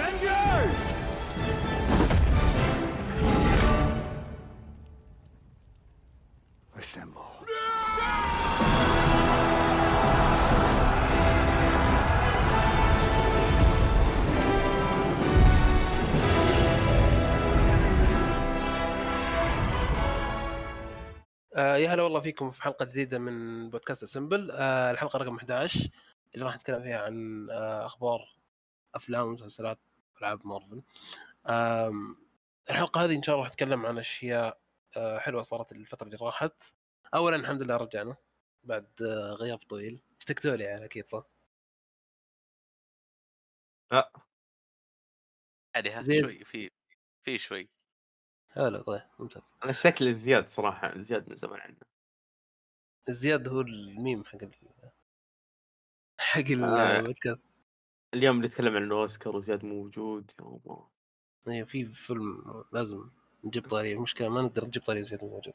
Avengers! Assemble. آه يا هلا والله فيكم في حلقة جديدة من بودكاست اسمبل آه الحلقة رقم 11 اللي راح نتكلم فيها عن آه أخبار أفلام ومسلسلات ألعاب مارفل. الحلقة هذه إن شاء الله راح نتكلم عن أشياء آه حلوة صارت الفترة اللي راحت. اولا الحمد لله رجعنا بعد آه غياب طويل. اشتقتوا لي يعني أكيد صح؟ لا. عادي ها زيز. شوي في في شوي. حلو طيب ممتاز. أنا اشتقت للزياد صراحة زياد من زمان عنه زياد هو الميم حق ال... حق آه. اليوم نتكلم عن الأوسكار وزياد موجود يا الله. أيوه في فيلم لازم نجيب طاري المشكلة ما نقدر نجيب طاري زياد موجود.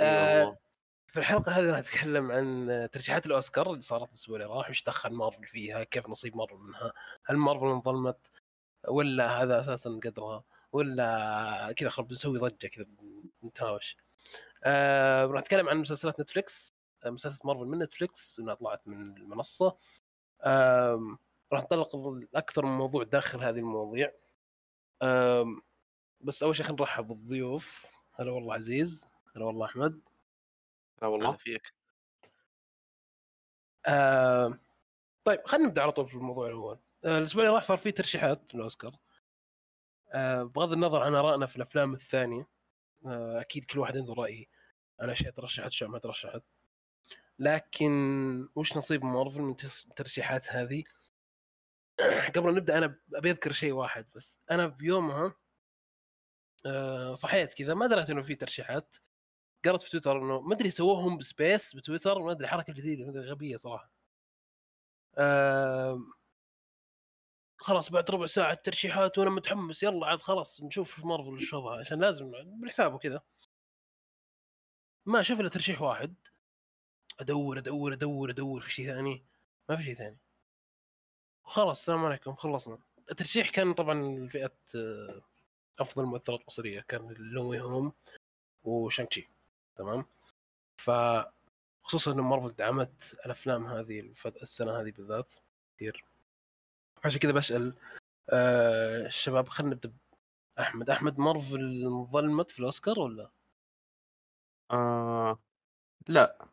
آه،. في الحلقة هذه راح نتكلم عن ترشيحات الأوسكار اللي صارت الأسبوع اللي راح وش دخل مارفل فيها كيف نصيب مارفل منها هل مارفل انظلمت ولا هذا أساسا قدرها ولا كذا خرب نسوي ضجة كذا نتهاوش آه راح نتكلم عن مسلسلات نتفلكس آه، مسلسلات مارفل من نتفلكس إنها طلعت من المنصة. آم، راح نطلق أكثر من موضوع داخل هذه المواضيع. بس أول شيء خلينا نرحب بالضيوف. هلا والله عزيز. هلا والله أحمد. لا هلا والله. فيك. آه طيب خلينا نبدأ على طول في الموضوع الأول. آه الأسبوع اللي راح صار فيه ترشيحات للأوسكار. آه بغض النظر عن آرائنا في الأفلام الثانية آه أكيد كل واحد عنده رأي عن اشياء ترشحت اشياء ما ترشحت. لكن وش نصيب مارفل من الترشيحات هذه؟ قبل أن نبدأ أنا أبي أذكر شيء واحد بس. أنا بيومها آه صحيت كذا ما دريت إنه في ترشيحات. قرأت في تويتر إنه ما أدري سووهم بسبيس بتويتر ما أدري حركة جديدة ما أدري غبية صراحة. آم، خلاص بعد ربع ساعة الترشيحات وأنا متحمس يلا عاد خلاص نشوف مارفل إيش وضعها عشان لازم بالحساب وكذا ما أشوف إلا ترشيح واحد. أدور أدور أدور أدور في شيء ثاني. ما في شيء ثاني. خلاص السلام عليكم خلصنا. الترشيح كان طبعا فئة آه، أفضل مؤثرات بصريه كان لوي هوم وشانكشي تمام؟ ف خصوصا إن مارفل دعمت الأفلام هذه السنة هذه بالذات كثير. عشان كذا بسأل آه الشباب خلينا نبدأ احمد أحمد مارفل انظلمت في الأوسكار ولا؟ آه لا.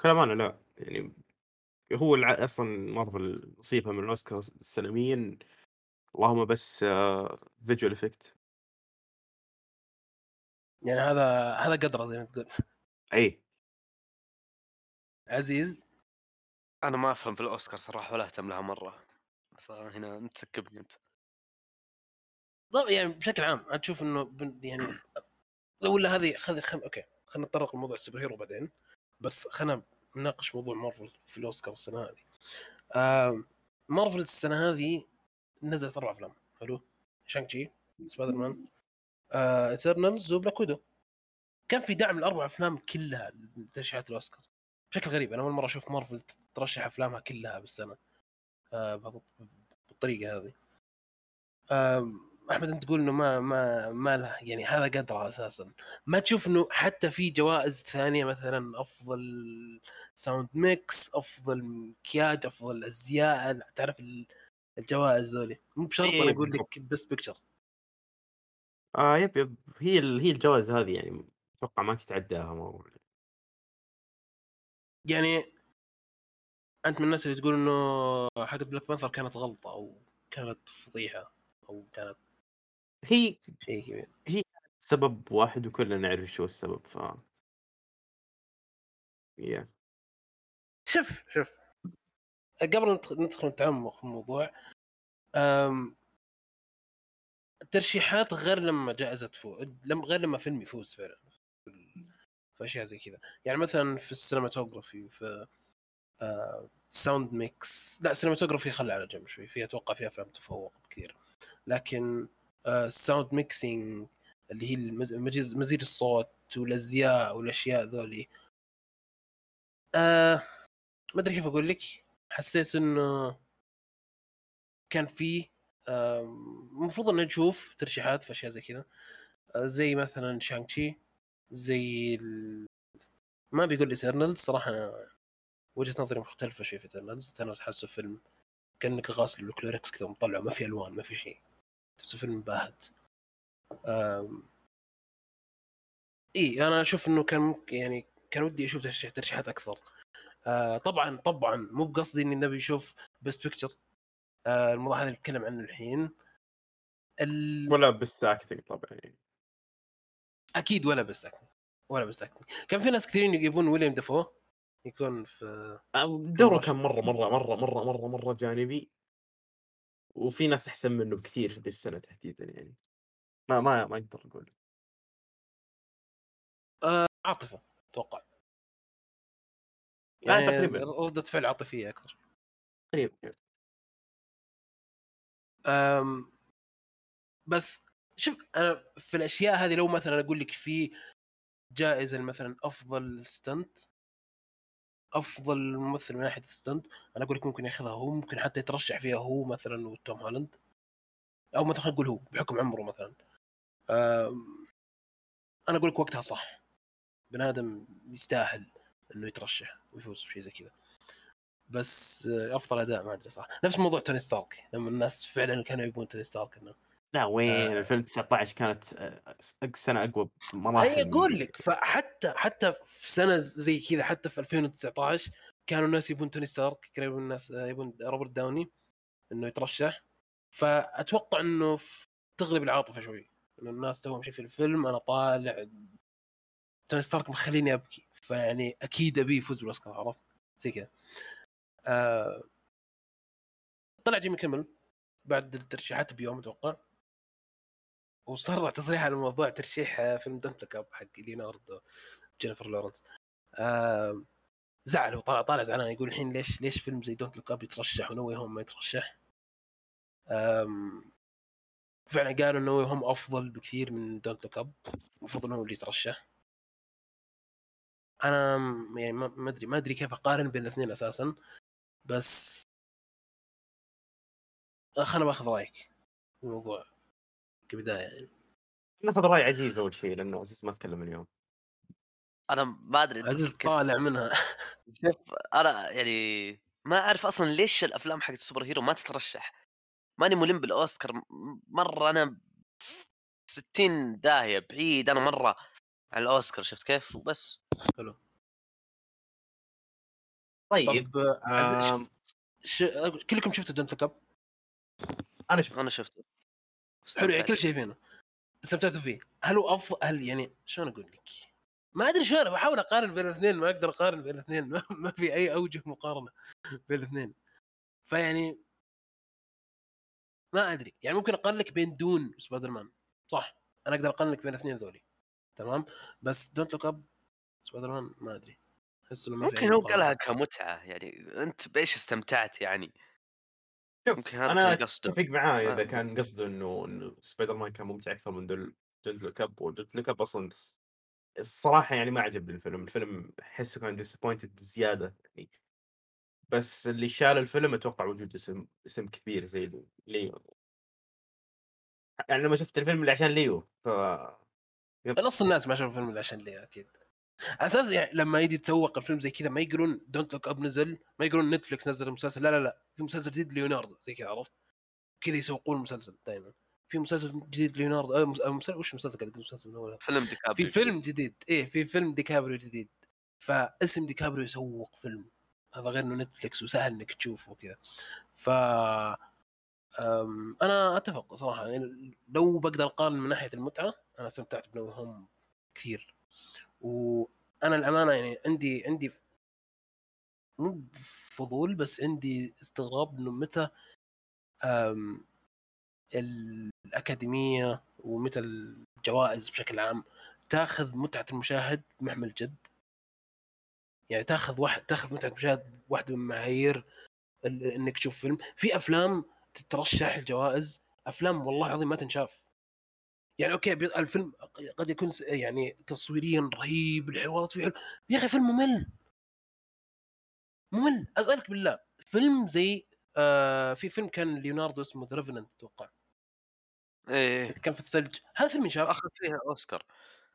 كلام أنا لا. يعني هو الع... أصلا مارفل نصيبها من الأوسكار سنويا اللهم بس آه visual effect يعني هذا هذا قدرة زي ما تقول. اي عزيز؟ أنا ما أفهم في الأوسكار صراحة ولا أهتم لها مرة. فهنا أنت سكبني أنت. طب يعني بشكل عام أنا تشوف إنه بن- يعني ولا هذه خذ خل... أوكي خلينا نتطرق لموضوع ال superhero بعدين. بس خلينا نناقش موضوع مارفل في الأوسكار السنة هذه. آه مارفل السنة هذه نزلت أربع أفلام حلو؟ شانغ تشي سبايدر مان آه ايترنالز وبلاك ويدو كان في دعم الاربع أفلام كلها لترشيحات الأوسكار. بشكل غريب أنا أول مرة أشوف مارفل ترشح أفلامها كلها بالسنة آه بالطريقة هذه. آم، أحمد أنت تقول إنه ما ما ما له يعني هذا قدره أساسا ما تشوف إنه حتى في جوائز ثانية مثلا أفضل sound mix أفضل مكياج أفضل أزياء تعرف ال- الجوائز ذولي مو بشرط إيه، أنا أقول بالضبط. لك بس picture آه yep yep هي. هي الجوائز هذه يعني أتوقع ما تتعداها مارفل يعني أنت من الناس اللي تقول إنه حقت بلاك بانثر كانت غلطة أو كانت فضيحة أو كانت هي شيء كبير. سبب واحد وكلنا نعرف شو السبب ف يا شوف شوف. قبل ندخل- نتعمق في الموضوع أم الترشيحات غير لما جائزة تفوز لم غير لما فيلم يفوز فعلا. في أشياء زي كذا. يعني مثلا في ال cinematography في آه sound mix لا cinematography خلى على جنب شوي في أتوقع فيها أفلام تفوق كثير. لكن آه ال sound mixing اللي هي مزيج الصوت والأزياء والأشياء ذولي. آه ما أدري كيف أقول لك. حسيت إنه كان آم، المفروض ان نشوف ترشيحات في أشياء زي كذا. آه، زي مثلا شانغ تشي زي ال... ما بيقول ايترنالز صراحة أنا وجهة نظري مختلفة شوي في ايترنالز ايترنالز حاسه فيلم كأنك غاسل الكلوروكس كذا ومطلع ما في ألوان ما في شيء. تحسه فيلم باهت. إي أنا أشوف إنه كان ممكن يعني كان ودي أشوف ترشيح- ترشيحات أكثر. آه طبعا طبعا مو بقصدي إني نبي نشوف best picture آه الموضوع هذا اللي نتكلم عنه الحين. ال... ولا بس acting طبعا. أكيد ولا best acting ولا best acting كان في ناس كثيرين يجيبون ويليام دافو يكون في آه، دوره. كان مره مره مره مره مره مرة جانبي. وفي ناس أحسن منه بكثير ذي السنة تحديدا يعني. ما ما ما أقدر أقول. عاطفة أتوقع. يعني تقريباً. ردة فعل عاطفية أكثر. تقريبا أم بس شوف أنا في الأشياء هذه لو مثلا أقول لك في جائزة مثلا أفضل ستنت أفضل ممثل من ناحية ال stunt أنا أقول لك ممكن ياخذها هو ممكن حتى يترشح فيها هو مثلا وتوم هولاند. أو مثلا خلينا نقول هو بحكم عمره مثلا. أنا أقول لك وقتها صح. بني آدم يستاهل إنه يترشح ويفوز بشيء زي كذا. بس آه، أفضل أداء ما أدري صح نفس موضوع توني ستارك. لما الناس فعلا كانوا يبون توني ستارك إنه لا وين آه. 2019 كانت آه، سنة أقوى بمراحل اي أقول لك فحتى حتى في سنة زي كذا حتى في 2019 كانوا الناس يبون توني ستارك كانوا الناس يبون روبرت داوني إنه يترشح. فأتوقع إنه تغلب العاطفة شوي إنه الناس توهم شايفين الفيلم أنا طالع توني ستارك مخليني أبكي. فيعني أكيد أبي يفوز بالأوسكار عرفت؟ زي كذا. آه... طلع جيمي كيمل بعد الترشيحات بيوم أتوقع. وصرح تصريح على موضوع ترشيح آه، فيلم Don't Look Up حق ليوناردو جينيفر لورنس. آه زعل هو طالع زعلان يقول الحين ليش ليش فيلم زي Don't Look Up يترشح و No Way Home ما يترشح؟ فعلا قالوا انه هم أفضل بكثير من Don't Look Up المفروض إنه هو اللي يترشح. أنا يعني ما ادري ما أدري كيف أقارن بين الاثنين أساسا بس خلنا باخذ رأيك الموضوع. كبدايه يعني. ناخذ راي عزيز أول شيء لأنه عزيز ما تكلم اليوم. أنا ما أدري عزيز طالع منها. شوف أنا يعني ما أعرف أصلا ليش الأفلام حقت السوبر هيرو ما تترشح. ماني ملم بالأوسكار. م- مرة أنا 60 داهية بعيد أنا مرة عن الأوسكار شفت كيف؟ وبس. طيب طب آه، عزيز آم، ش... كلكم شفتوا Don't Look Up أنا شفت. أنا شفته. حلو يعني كل فيه. شايفينه. استمتعتوا فيه. هل هو افضل هل يعني شلون أقول لك؟ ما أدري شلون بحاول أقارن بين الاثنين ما أقدر أقارن بين الاثنين. ما, في أي أوجه مقارنة بين الاثنين. فيعني ما أدري. يعني ممكن أقارن لك بين دون سبايدر مان صح أنا أقدر أقارن لك بين الاثنين ذولي. تمام؟ بس Don't Look Up سبايدر مان ما أدري. أحس ممكن هو. قالها كمتعة يعني أنت بإيش استمتعت يعني؟ شوف أنا. أتفق معاه إذا أدري. كان قصده إنه إنه سبايدر مان كان ممتع أكثر من دول Don't Look Up و Don't Look Up أصلا الصراحة يعني ما عجبني الفيلم. الفيلم أحسه كان disappointed بزيادة يعني. بس اللي شال الفيلم أتوقع وجود اسم اسم كبير زي ليو. يعني لما شفت الفيلم اللي عشان ليو ف نص الناس ما شافوا الفيلم إلا عشان ليو أكيد. أساس يعني لما يجي يتسوق الفيلم زي كذا ما يقولون Don't Look Up نزل ما يقولون نتفلكس نزل المسلسل لا لا لا في مسلسل جديد ليوناردو زي كذا عرفت؟ كذا يسوقون المسلسل دائما في مسلسل جديد ليوناردو أو مس- أو مسلسل وش مسلسل قاعد مسلسل من أولها؟ فيلم في ديكابريو فيلم جديد. إيه في فيلم ديكابريو جديد. فاسم ديكابريو يسوق فيلم. هذا غير إنه نتفلكس وسهل إنك تشوفه وكذا. ف أم، أنا أتفق صراحة. يعني لو بقدر أقارن من ناحية المتعة أنا استمتعت بنو هوم كثير. وأنا الأمانة يعني عندي عندي مو فضول بس عندي استغراب إنه متى الأكاديمية ومتى الجوائز بشكل عام تاخذ متعة المشاهد بمحمل جد. يعني تاخذ واحد تاخذ متعة المشاهد واحدة من معايير إنك تشوف فيلم. في أفلام تترشح الجوائز أفلام والله العظيم ما تنشاف. يعني أوكي الفيلم قد يكون يعني تصويريا رهيب الحوارات فيه حلو يا أخي فيلم ممل. ممل أسألك بالله فيلم زي آه في فيلم كان ليوناردو اسمه The Revenant أتوقع. إيه. كان في الثلج. هذا فيلم ينشاف أخذ فيها أوسكار.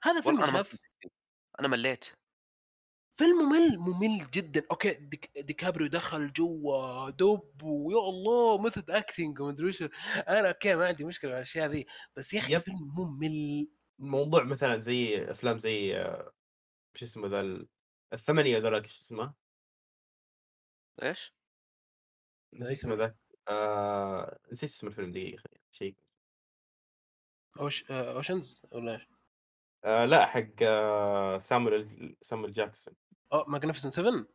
هذا فيلم ينشاف أنا مليت. فيلم ممل ممل جدا أوكي ديك ديكابريو دخل جوا دب ويا الله مثل acting ومدري وش أنا أوكي ما عندي مشكلة مع الأشياء ذي بس يا أخي yep. الفيلم ممل الموضوع مثلا زي أفلام زي شو اسمه ذا ال- الثمانية ذولاك شو اسمه؟ إيش؟ شو اسمه ذاك؟ آه... نسيت اسم الفيلم دقيقة شيء أوش... آه، Ocean's ولا إيش؟ آه لا حق آه سامويل سامويل جاكسون آه Magnificent 7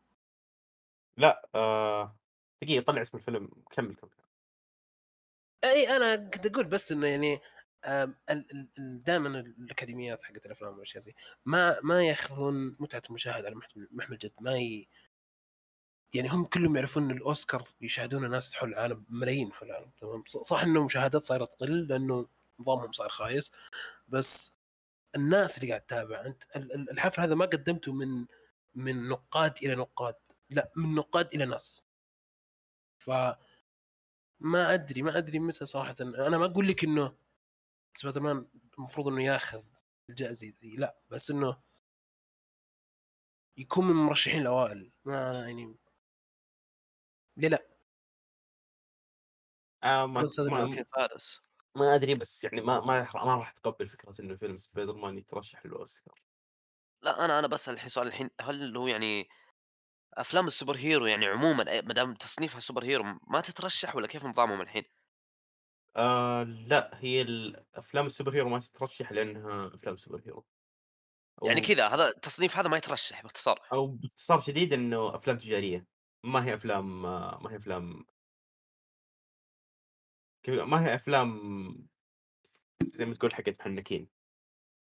لا آه دقيقة طلع اسم الفيلم. كمل كمل. إي أنا كنت أقول بس إنه يعني دائما الأكاديميات حقت الأفلام والأشياء زي. ما ما يأخذون متعة المشاهد على محمل- جد. ما ي... يعني هم كلهم يعرفون إن الأوسكار يشاهدون ناس حول العالم ملايين حول العالم. تمام؟ صح إنه مشاهدات صايرة تقل لأنه نظامهم صار خايس بس الناس اللي قاعد تتابع أنت ال- ال- الحفل هذا ما قدمته من من نقاد إلى نقاد. لا من نقاد إلى ناس ف ما أدري ما أدري متى صراحة. أنا ما أقول لك إنه سبايدر مان المفروض إنه ياخذ الجائزة ذي لا. بس إنه يكون من المرشحين الأوائل. ما يعني ليه لا؟ آه ما, ما, ما أدري بس يعني ما ما راح ما راح اتقبل فكرة إنه فيلم سبايدر مان يترشح للأوسكار. لا أنا أنا بسال الحين سؤال الحين هل هو يعني أفلام ال superhero يعني عموما ما دام تصنيفها superhero ما تترشح ولا كيف نظامهم الحين؟ آه لا هي الأفلام ال superhero ما تترشح لأنها أفلام superhero. أو يعني كذا هذا التصنيف هذا ما يترشح باختصار. أو باختصار شديد إنه أفلام تجارية. ما هي أفلام ما هي أفلام ما هي أفلام زي ما تقول حقت محنكين.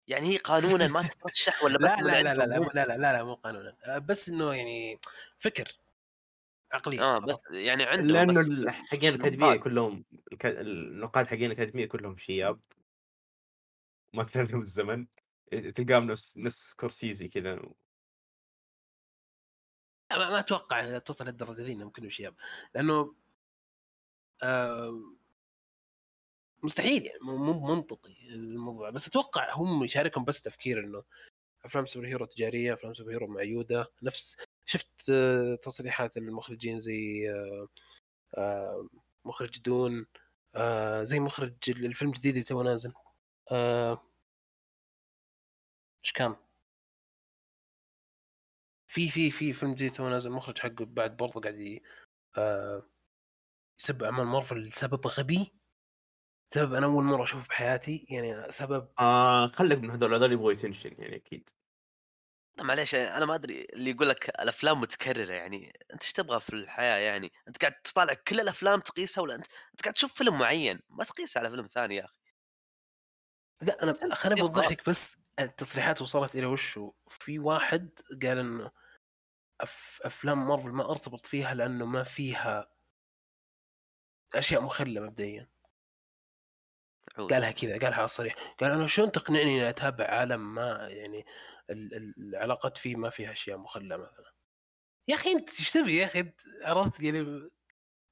يعني هي قانونا ما تترشح ولا بس لا من لا لا لا لا هم؟ لا لا لا, لا مو قانونا. آه، بس إنه يعني فكر عقلي آه بس يعني عندهم لأنه ال- حقين الأكاديمية. كلهم النقاد حقين الأكاديمية كلهم شياب. ما كان لهم الزمن. تلقاهم نفس نفس سكورسيزي كذا. ما, ما أتوقع توصل للدرجة ذي إنهم كلهم شياب. لأنه آه مستحيل يعني مو منطقي الموضوع. بس أتوقع هم يشاركهم بس تفكير إنه أفلام superhero تجارية أفلام superhero معيودة. نفس شفت آه، تصريحات المخرجين زي آه، آه، مخرج Dune زي مخرج الفيلم الجديد اللي تو نازل. إيش كان؟ في في في فيلم جديد تو نازل مخرج حقه بعد برضه قاعد يسب أعمال مارفل لسبب غبي. سبب أنا أول مرة أشوفه بحياتي يعني سبب آه خلك من هذول هذول يبغوا attention يعني أكيد. أنا معليش أنا ما أدري اللي يقول لك الأفلام متكررة يعني أنت إيش تبغى في الحياة يعني؟ أنت قاعد تطالع كل الأفلام تقيسها ولا أنت أنت قاعد تشوف فيلم معين ما تقيسه على فيلم ثاني يا أخي. لا أنا خليني أوضح لك بس التصريحات وصلت إلى وش هو. في واحد قال إنه أف أفلام مارفل ما ارتبط فيها لأنه ما فيها أشياء مخلة مبدئيا. عود. قالها كذا قالها على الصريح. قال أنا شلون تقنعني إني أتابع عالم ما يعني ال- ال- العلاقات فيه ما فيها أشياء مخلة مثلا. يا أخي أنت إيش تبي؟ يا أخي عرفت يعني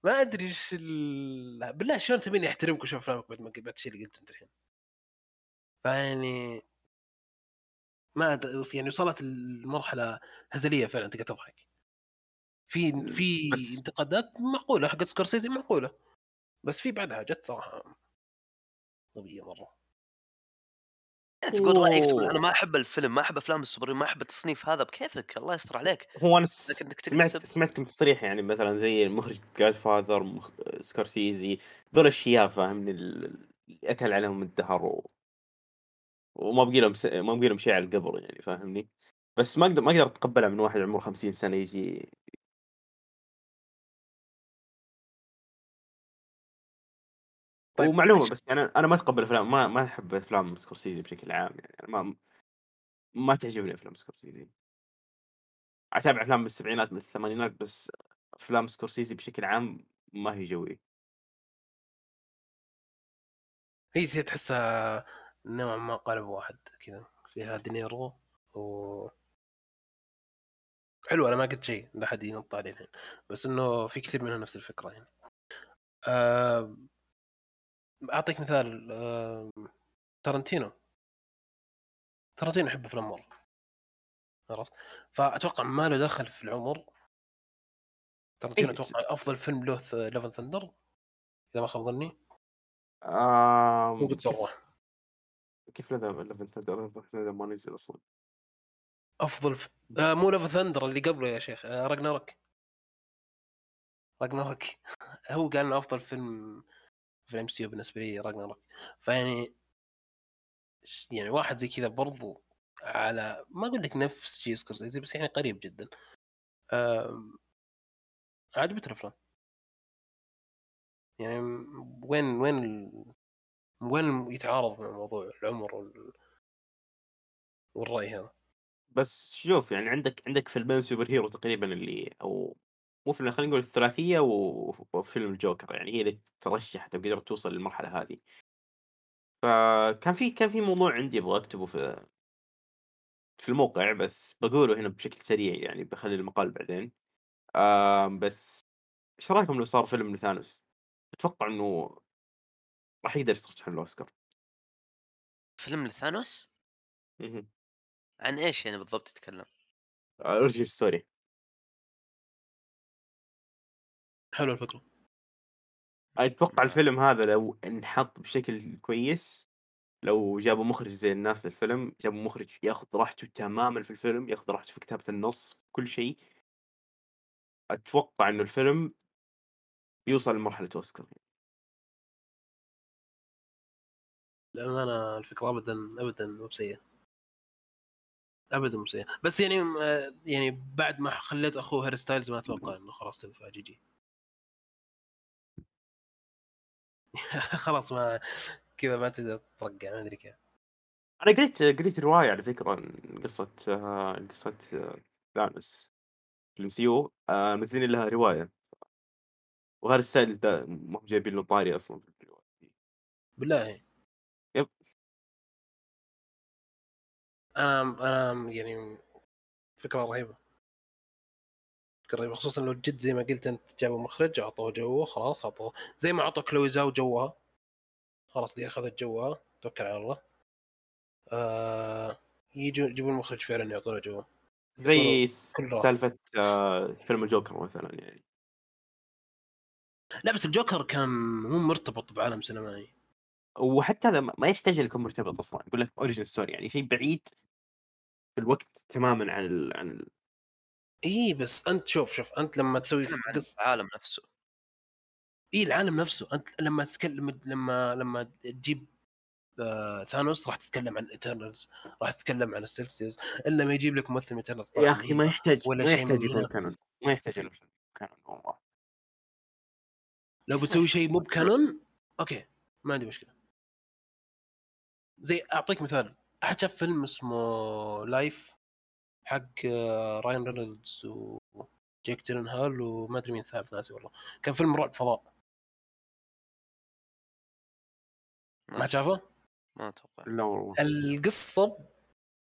ما أدري إيش ال... بالله شلون تبيني أحترمك وأشوف أفلامك بعد ما بعد الشيء اللي قلته أنت الحين؟ فيعني ما أد- يعني وصلت المرحلة هزلية فعلا تقدر تضحك. في في انتقادات معقولة حقت سكورسيزي معقولة. بس في بعدها جت صراحة غبيه مرة. تقول رأيك تقول. أنا ما أحب الفيلم ما أحب أفلام السوبر ما أحب التصنيف هذا بكيفك؟ الله يستر عليك. هو أنا سمعت سمعت كم تصريح يعني مثلا زي المخرج Godfather مخ... سكورسيزي ذول الشياب فاهمني ال- اللي أكل عليهم الدهر و... وما بقي لهم س... ما بقي لهم شيء على القبر يعني فاهمني. بس ما أقدر ما أقدر اتقبلها من واحد عمره 50 سنة يجي طيب، ومعلومة بس يعني أنا ما أتقبل افلام ما ما أحب أفلام سكورسيزي بشكل عام يعني أنا ما ما تعجبني أفلام سكورسيزي. أتابع أفلام من السبعينات من الثمانينات بس أفلام سكورسيزي بشكل عام ما هي جوي هي تحسها نوعا ما قالب واحد كذا فيها دينيرو و حلو أنا ما قلت شيء لا حد ينط عليه الحين بس إنه في كثير منها نفس الفكرة يعني. آه، أعطيك مثال تارنتينو تارنتينو يحب أفلام مره عرفت؟ فأتوقع ما له دخل في العمر. تارنتينو إيه. أتوقع أفضل فيلم له Love and Thunder إذا ما خاب ظني. كيف بتصرح. كيف لذا Love and Thunder ما نزل أصلا. أفضل ف... آه مو Love and Thunder اللي قبله يا شيخ آه Ragnarok Ragnarok هو قال إنه أفضل فيلم في ال MC بالنسبة لي Ragnarok فيعني يعني واحد زي كذا برضو على ما أقول لك نفس شيء سكورسيزي بس يعني قريب جدا. عجبت الافلام يعني وين وين ال... وين يتعارض مع موضوع العمر وال... والرأي هذا؟ بس شوف يعني عندك عندك فيلمين super hero تقريبا اللي أو مو فيلم خلينا نقول الثلاثية و- وفيلم الجوكر يعني هي اللي ترشحت وقدرت توصل للمرحلة هذه. فكان في كان في موضوع عندي أبغى أكتبه في في الموقع بس بقوله هنا بشكل سريع يعني بخلي المقال بعدين. آم بس إيش رأيكم لو صار فيلم لثانوس؟ أتوقع إنه راح يقدر يترشح للأوسكار. فيلم لثانوس؟ عن إيش يعني بالضبط تتكلم؟ origin story. حلو الفكرة. أتوقع الفيلم هذا لو انحط بشكل كويس لو جابوا مخرج زي الناس للفيلم جابوا مخرج ياخذ راحته تماما في الفيلم ياخذ راحته في كتابة النص في كل شيء. أتوقع إنه الفيلم بيوصل لمرحلة أوسكار. للأمانة الفكرة أبدا أبدا مو بسيئة. أبدا مو بسيئة. بس يعني آه، يعني بعد ما خليت أخوه هاري ستايلز ما أتوقع إنه خلاص تنفع GG. خلاص ما كذا ما تقدر ترقع ما أدري كيف. أنا قريت قريت رواية على فكرة عن قصة آه، قصة آه، ثانوس في ال MCU منزلين لها رواية. وهذا ستايلز ده ما هم جايبين له طاري أصلا في الرواية. دي. بالله. yep. أنا أنا يعني فكرة رهيبة. رهيبة خصوصا لو جد زي ما قلت أنت جابوا مخرج أعطوه جوه خلاص أعطوه. زي ما أعطوا كلوي زاو جوها خلاص دي أخذت جوها. توكل على الله. آه يجوا يجيبون المخرج فعلا يعطونه جوه. زي. سالفة آه، فيلم الجوكر مثلا يعني. لا بس الجوكر كان مو مرتبط بعالم سينمائي. وحتى هذا ما يحتاج يكون مرتبط أصلا. يقول لك origin story يعني شيء بعيد في الوقت تماما عن ال... عن ال... اي بس أنت شوف شوف أنت لما تسوي تتكلم عن قص العالم نفسه. اي العالم نفسه. أنت لما تتكلم لما لما تجيب آه ثانوس راح تتكلم عن ال Eternals راح تتكلم عن ال Celestials. الا ما يجيب لك ممثل Eternals يا أخي ما يحتاج ولا ما يحتاج يكون. canon ما يحتاج يكون canon والله. لو بتسوي شيء مو ب canon okay ما عندي مشكلة. زي أعطيك مثال. أحد شاف فيلم اسمه Life حق آه، راين رينولدز وجيك جيلنهال وما أدري مين الثالث ناسي والله. كان فيلم رعب فضاء. ما شافه؟ ما أتوقع. لا والله القصة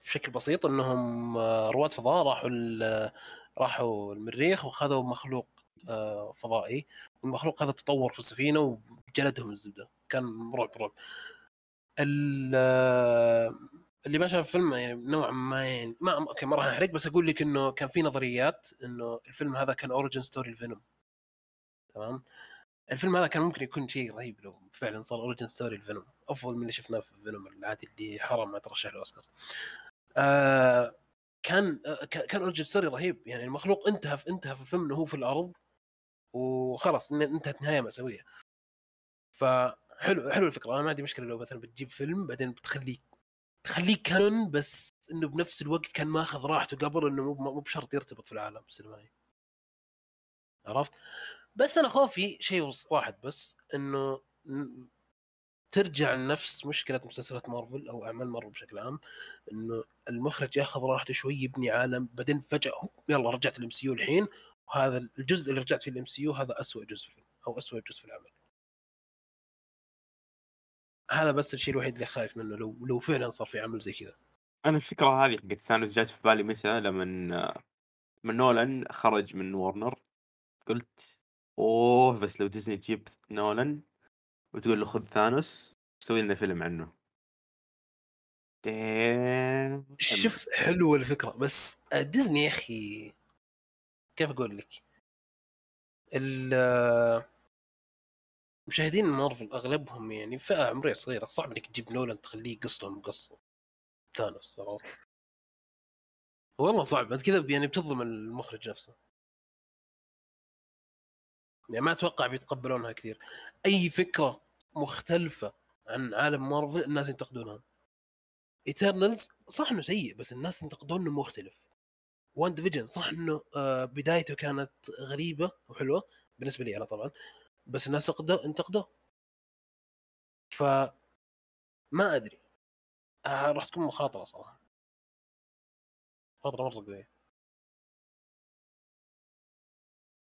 بشكل بسيط إنهم آه، رواد فضاء راحوا ال- راحوا المريخ وخذوا مخلوق آه، فضائي. والمخلوق هذا تطور في السفينة وجلدهم الزبدة. كان رعب رعب. ال- آه، اللي ما شاف الفيلم يعني نوعا ما يعني ما okay ما راح أحرق بس أقول لك إنه كان في نظريات إنه الفيلم هذا كان origin story لفينوم تمام؟ الفيلم هذا كان ممكن يكون شيء رهيب لو فعلا صار origin story لفينوم أفضل من اللي شفناه في الفينوم العادي اللي حرام ما ترشح الاوسكار آه كان آه كان origin story رهيب. يعني المخلوق انتهى في انتهى في الفيلم إنه هو في الأرض وخلاص انتهت نهاية مأساوية. فحلو حلو الفكرة. أنا ما عندي مشكلة لو مثلا بتجيب فيلم بعدين بتخليه تخليه canon بس إنه بنفس الوقت كان ماخذ راحته قبل إنه مو مو بشرط يرتبط في العالم السينمائي. عرفت؟ بس أنا خوفي شيء واحد بس إنه ترجع لنفس مشكلة مسلسلات مارفل أو أعمال مارفل بشكل عام إنه المخرج ياخذ راحته شوي يبني عالم بعدين فجأة يلا رجعت ال MCU الحين وهذا الجزء اللي رجعت فيه ال MCU هذا اسوء جزء في أو اسوء جزء في العمل. هذا بس الشيء الوحيد اللي خايف منه لو لو فعلا صار في عمل زي كذا. أنا الفكرة هذه حقت ثانوس جات في بالي متى؟ لما من نولان خرج من وورنر قلت أوه بس لو ديزني تجيب نولان وتقول له خذ ثانوس سوي لنا فيلم عنه. شوف حلوة الفكرة بس ديزني يا أخي كيف أقول لك؟ ال- مشاهدين مارفل أغلبهم يعني فئة عمرية صغيرة صعب إنك تجيب نولان تخليه قصته قصه ثانوس عرفت؟ والله صعب انت كذا يعني بتظلم المخرج نفسه. يعني ما أتوقع بيتقبلونها كثير. أي فكرة مختلفة عن عالم مارفل الناس ينتقدونها. Eternals صح إنه سيء بس الناس ينتقدون إنه مختلف. WandaVision صح إنه آه، بدايته كانت غريبة وحلوة بالنسبة لي أنا طبعا. بس الناس انتقدوه ف ما أدري. آه راح تكون مخاطرة صراحة. مخاطرة مرة قوية.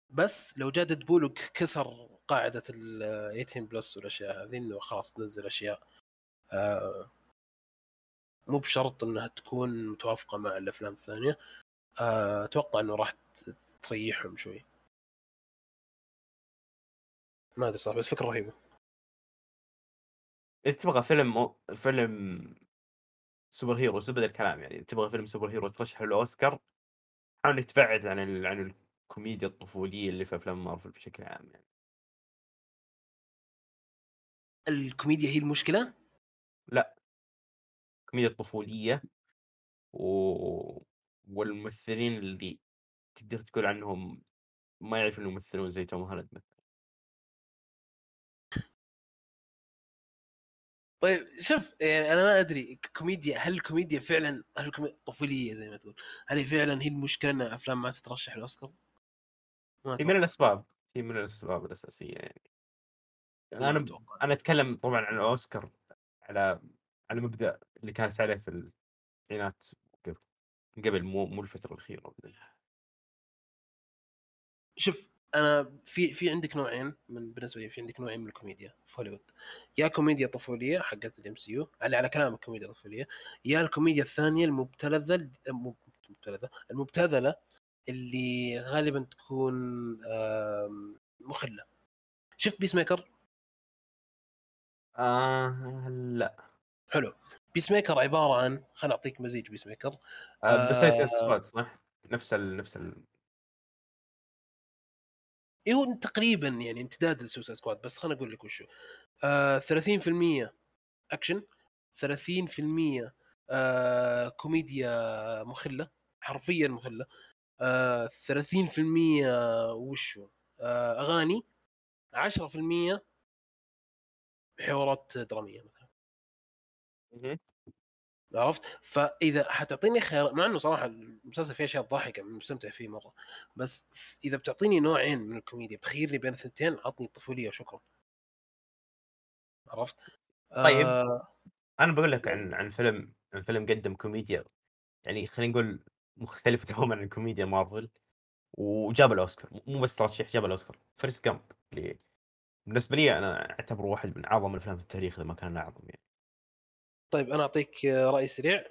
بس لو جاء ديدبول وكسر قاعدة ال 18 plus والأشياء هذه إنه خلاص تنزل أشياء آه مو بشرط إنها تكون متوافقة مع الأفلام الثانية. آه، أتوقع إنه راح تريحهم شوي. ما أدري صح بس فكرة رهيبة. إذا تبغى فيلم. فيلم super hero زبد الكلام يعني تبغى فيلم super hero ترشح للأوسكار حاول إنك تبعد عن ال... عن الكوميديا الطفولية اللي في أفلام مارفل بشكل عام يعني. الكوميديا هي المشكلة؟ الكوميديا الطفولية و... والممثلين اللي تقدر تقول عنهم ما يعرفوا إنهم يمثلون زي توم هولاند مثلا. طيب شوف يعني أنا ما أدري كوميديا هل الكوميديا فعلا هل الكوميديا طفولية زي ما تقول هل هي فعلا هي المشكلة إن أفلام ما تترشح للأوسكار؟ هي من. الأسباب هي من الأسباب الأساسية يعني ما أنا أتوقع. أنا أتكلم طبعا عن الأوسكار على على مبدا اللي كانت عليه في التسعينات قبل قبل مو مو الفترة الأخيرة شوف أنا في في عندك نوعين من بالنسبة لي في عندك نوعين من الكوميديا في هوليوود. يا كوميديا طفولية حقت ال MCU على على كلامك كوميديا طفولية يا الكوميديا الثانية المبتلذة مو مبتلذة المبتذلة اللي غالبا تكون مخلة. شفت Peacemaker آه لا. حلو. Peacemaker عبارة عن خليني أعطيك مزيج Peacemaker The Suicide آه. Squad صح؟ نفس ال نفس ال إيه هو تقريبا يعني امتداد ل Suicide Squad بس خليني أقول لك وشو آه 30% أكشن 30% آه كوميديا مخلة حرفيا مخلة آه 30% وشو آه أغاني 10% حوارات درامية مثلا. عرفت؟ فإذا حتعطيني خيار مع إنه صراحة المسلسل فيه أشياء أنا مستمتع فيه مرة بس إذا بتعطيني نوعين من الكوميديا بتخيرني بين الثنتين عطني الطفولية وشكرا. عرفت؟ طيب. آه. أنا بقول لك عن عن فيلم عن فيلم قدم كوميديا يعني خلينا نقول مختلف تماما عن كوميديا مارفل وجاب الأوسكار. مو بس ترشيح جاب الأوسكار. Forrest Gump اللي بالنسبة لي أنا أعتبره واحد من أعظم الأفلام في التاريخ إذا ما كان أعظم يعني. طيب أنا أعطيك رأي سريع.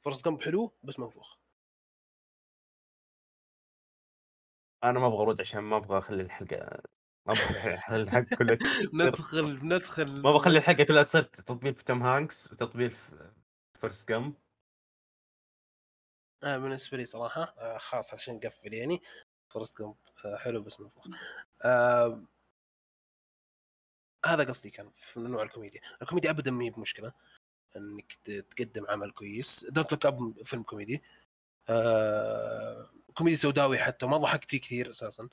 Forrest Gump حلو بس منفوخ. أنا ما أبغى ارد عشان ما أبغى أخلي الحلقة ما أبغى الحلقة كلها ندخل ندخل. ما بخلي الحلقة كلها تصير تطبيل في توم هانكس وتطبيل في Forrest Gump آه بالنسبة لي صراحة آه خاص عشان نقفل يعني. Forrest Gump آه حلو بس منفوخ. آه هذا قصدي كان في نوع الكوميديا. الكوميديا ابدا ما هي بمشكلة إنك تقدم عمل كويس. Don't Look Up فيلم كوميدي. آه كوميدي سوداوي حتى ما ضحكت فيه كثير أساسا.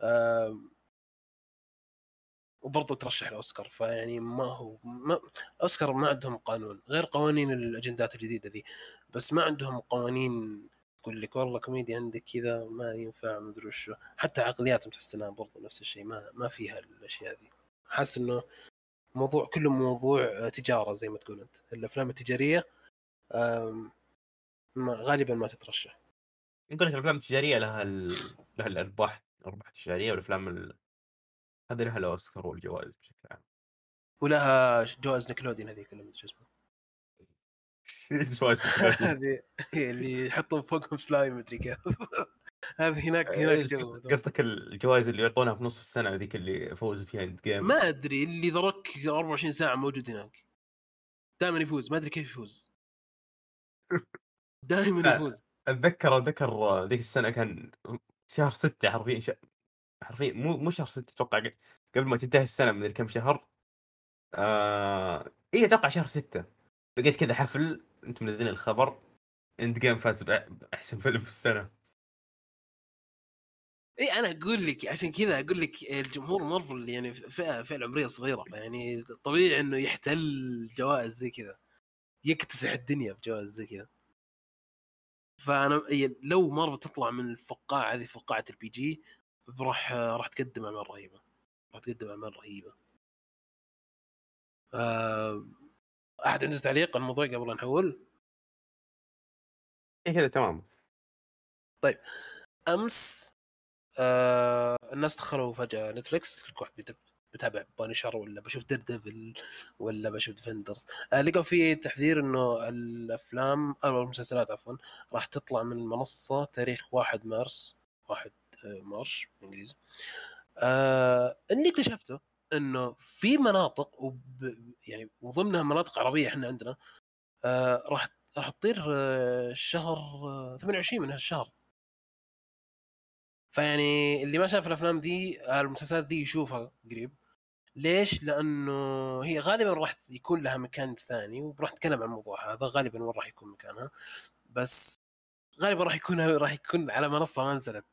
آه وبرضه ترشح الأوسكار فيعني ما هو ما اوسكار ما عندهم قانون غير قوانين الأجندات الجديدة ذي. بس ما عندهم قوانين تقول لك والله كوميدي عندك كذا ما ينفع ما أدري وشو. حتى عقلياتهم تحس إنها برضه نفس الشيء ما ما فيها الأشياء ذي. حاسس إنه موضوع كله موضوع آه، تجارة زي ما تقول أنت. الأفلام التجارية ما غالبا ما تترشح. يقول لك الأفلام التجارية لها ال... لها الارباح ارباح تجاريه والأفلام ال... هذه لها الأوسكار والجوائز بشكل عام. ولها جوائز نيكلوديون هذيك مدري شو اسمه جوائز. هذه اللي يحطون فوقهم سلايم مدري كيف. هذه هناك هناك إيه، قصدك الجوائز اللي يعطونها في نص السنة هذيك اللي فوزوا فيها Endgame ما أدري اللي ذرك 24 ساعة موجود هناك. دائما يفوز ما أدري كيف يفوز. دائما. يفوز. أتذكر أتذكر ذيك السنة كان شهر ستة حرفيا ش... حرفيا مو مو شهر ستة أتوقع ق- قبل ما تنتهي السنة من كم شهر. آه... اي أتوقع شهر ستة. لقيت كذا حفل أنتم منزلين الخبر. إند جيم فاز بأحسن فيلم في السنة. اي أنا أقول لك عشان كذا أقول لك الجمهور مارفل يعني فئة فئة العمريه صغيرة يعني طبيعي إنه يحتل جوائز زي كذا. يكتسح الدنيا بجوائز زي كذا. فأنا يعني لو مارفل تطلع من الفقاعة هذه فقاعة ال PG راح راح تقدم أعمال رهيبة. راح تقدم أعمال رهيبة. آه، أحد عنده تعليق على الموضوع قبل لا نحول اي كذا تمام. أمس آه الناس دخلوا فجأة نتفلكس كل واحد بيت- بتابع Punisher ولا بشوف Daredevil ولا بشوف Defenders آه لقوا في تحذير إنه الأفلام أو المسلسلات عفوا راح تطلع من المنصه تاريخ 1 مارس 1 آه، March بالإنجليزي. آه اللي اكتشفته إنه في مناطق وب يعني وضمنها مناطق عربية إحنا عندنا آه راح راح تطير آه، شهر آه، 28 من هالشهر. فيعني اللي ما شاف الأفلام ذي المسلسلات ذي يشوفها قريب. ليش؟ لأنه هي غالبا راح يكون لها مكان ثاني وراح نتكلم عن الموضوع هذا. غالبا وين راح يكون مكانها. بس غالبا راح يكون راح يكون على منصة ما نزلت.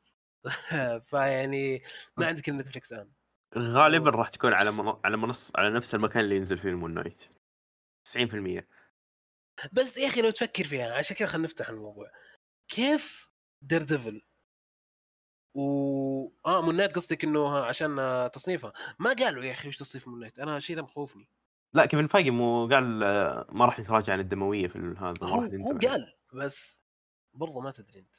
فيعني ما عندك إلا نتفلكس الآن. غالبا راح تكون على من... على منص على نفس المكان اللي ينزل فيه ال Moon Knight 90% بس يا أخي لو تفكر فيها عشان كذا خلينا نفتح الموضوع. كيف Daredevil و آه Moon Knight قصدك إنه عشان آه، تصنيفها. ما قالوا يا أخي وش تصنيف Moon Knight أنا شيء ذا مخوفني. لا كيفن فايجي مو قال آه، ما راح يتراجع عن الدموية في هذا هو هو. قال بس برضه ما تدري أنت.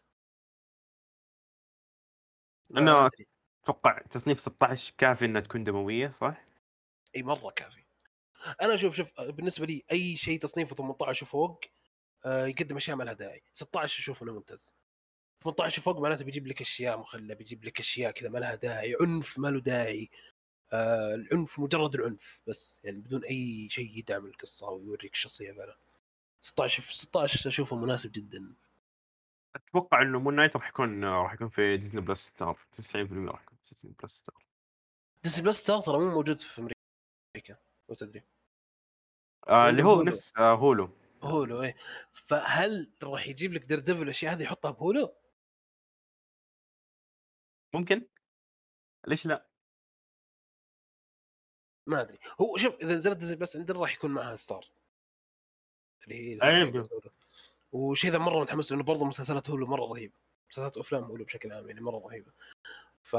أدري. أتوقع تصنيف 16 كافي إنها تكون دموية صح؟ إي مرة كافي. أنا أشوف شوف بالنسبة لي أي شيء تصنيفه 18 وفوق آه، يقدم أشياء ما لها داعي. 16 أشوف إنه ممتاز. 18 وفوق معناته بيجيب لك أشياء مخلة بيجيب لك أشياء كذا ما لها داعي عنف ما له داعي. آه العنف مجرد العنف بس يعني بدون أي شيء يدعم القصة أو يوريك الشخصية فعلا. 16 في 16 أشوفه مناسب جدا. أتوقع إنه Moon Knight راح يكون آه، راح يكون في ديزني بلس ستار 90% راح يكون في ديزني بلس ستار ديسني بلس ستار ترى مو موجود في أمريكا لو تدري. آه اللي هو. نفس آه هولو. هولو إيه. فهل راح يجيب لك Daredevil الأشياء هذه يحطها بهولو؟ ممكن؟ ليش لأ؟ ما أدري. هو شوف إذا نزلت ديزني بلس عندنا راح يكون معها ستار. اللي هي. وشيء ذا مرة متحمس لأنه برضه مسلسلات هولو مرة رهيبة. مسلسلات وافلام هولو بشكل عام يعني مرة رهيبة. ف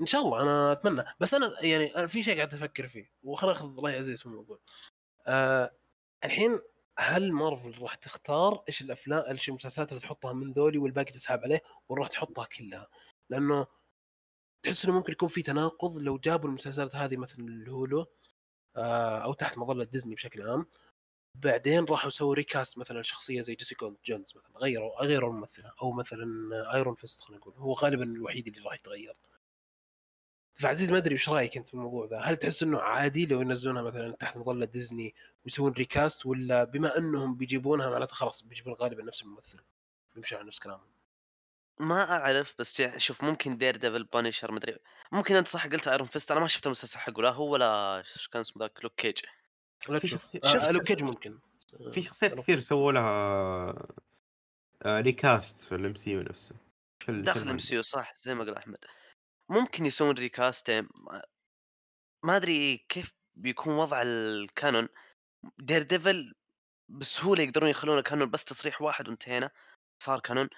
إن شاء الله أنا أتمنى. بس أنا يعني أنا في شيء قاعد أفكر فيه. وخلينا ناخذ رأي عزيز في الموضوع. آه الحين هل مارفل راح تختار إيش الأفلام إيش المسلسلات اللي تحطها من ذولي والباقي تسحب عليه ولا راح تحطها كلها؟ لأنه تحس إنه ممكن يكون في تناقض لو جابوا المسلسلات هذه مثل ال Hulu آه أو تحت مظلة ديزني بشكل عام. بعدين راحوا سووا recast مثلا شخصية زي جيسيكا جونز مثلا غيروا غيروا الممثلة أو مثلا Iron Fist خلينا نقول هو غالبا الوحيد اللي راح يتغير. فعزيز ما أدري إيش رأيك أنت في الموضوع ذا هل تحس إنه عادي لو ينزلونها مثلا تحت مظلة ديزني ويسوون recast ولا بما إنهم بيجيبونها معناته خلاص بيجيبون غالبا نفس الممثل؟ بيمشي على نفس كلامهم. ما أعرف بس شوف ممكن Daredevil Punisher مدري ممكن أنت صح قلت Iron Fist أنا ما شفت المسلسل حقه لا هو ولا إيش كان اسمه ذاك؟ Luke Cage في آه، Luke Cage ممكن. آه، في شخصيات كثير. سووا لها آه recast في ال MCU نفسه. داخل المعنى؟ ام سي صح زي ما قال أحمد. ممكن يسوون recast ما- ما أدري كيف بيكون وضع ال canon Daredevil بسهولة يقدرون يخلونه canon بس تصريح واحد وانتهينا صار canon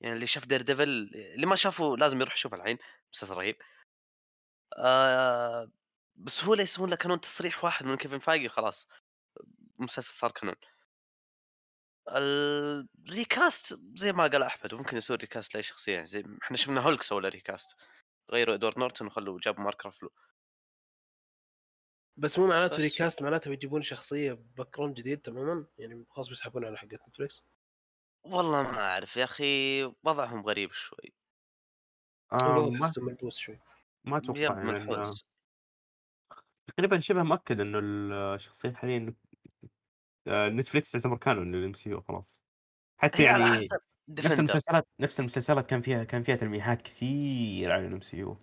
يعني اللي شاف Daredevil اللي ما شافه لازم يروح يشوفه الحين مسلسل رهيب. آه بسهولة يسوون له canon تصريح واحد من Kevin Feige خلاص مسلسل صار canon ال recast زي ما قال أحمد ممكن يسوي recast لأي شخصية يعني زي إحنا شفنا هولك له recast غيروا إدوارد نورتون وخلوا جابوا مارك رافلو. بس مو معناته بس. recast معناته بيجيبون شخصية background جديد تماما؟ يعني خلاص بيسحبون على حقت Netflix والله ما أعرف يا أخي وضعهم غريب شوي. آه ما ملبوس شوي. ما أتوقع يعني تقريبا شبه مؤكد إنه الشخصيات حاليا آه، Netflix تعتبر canon لل MCU خلاص. حتى على يعني نفس المسلسلات نفس المسلسلات كان فيها كان فيها تلميحات كثير على ال MCU.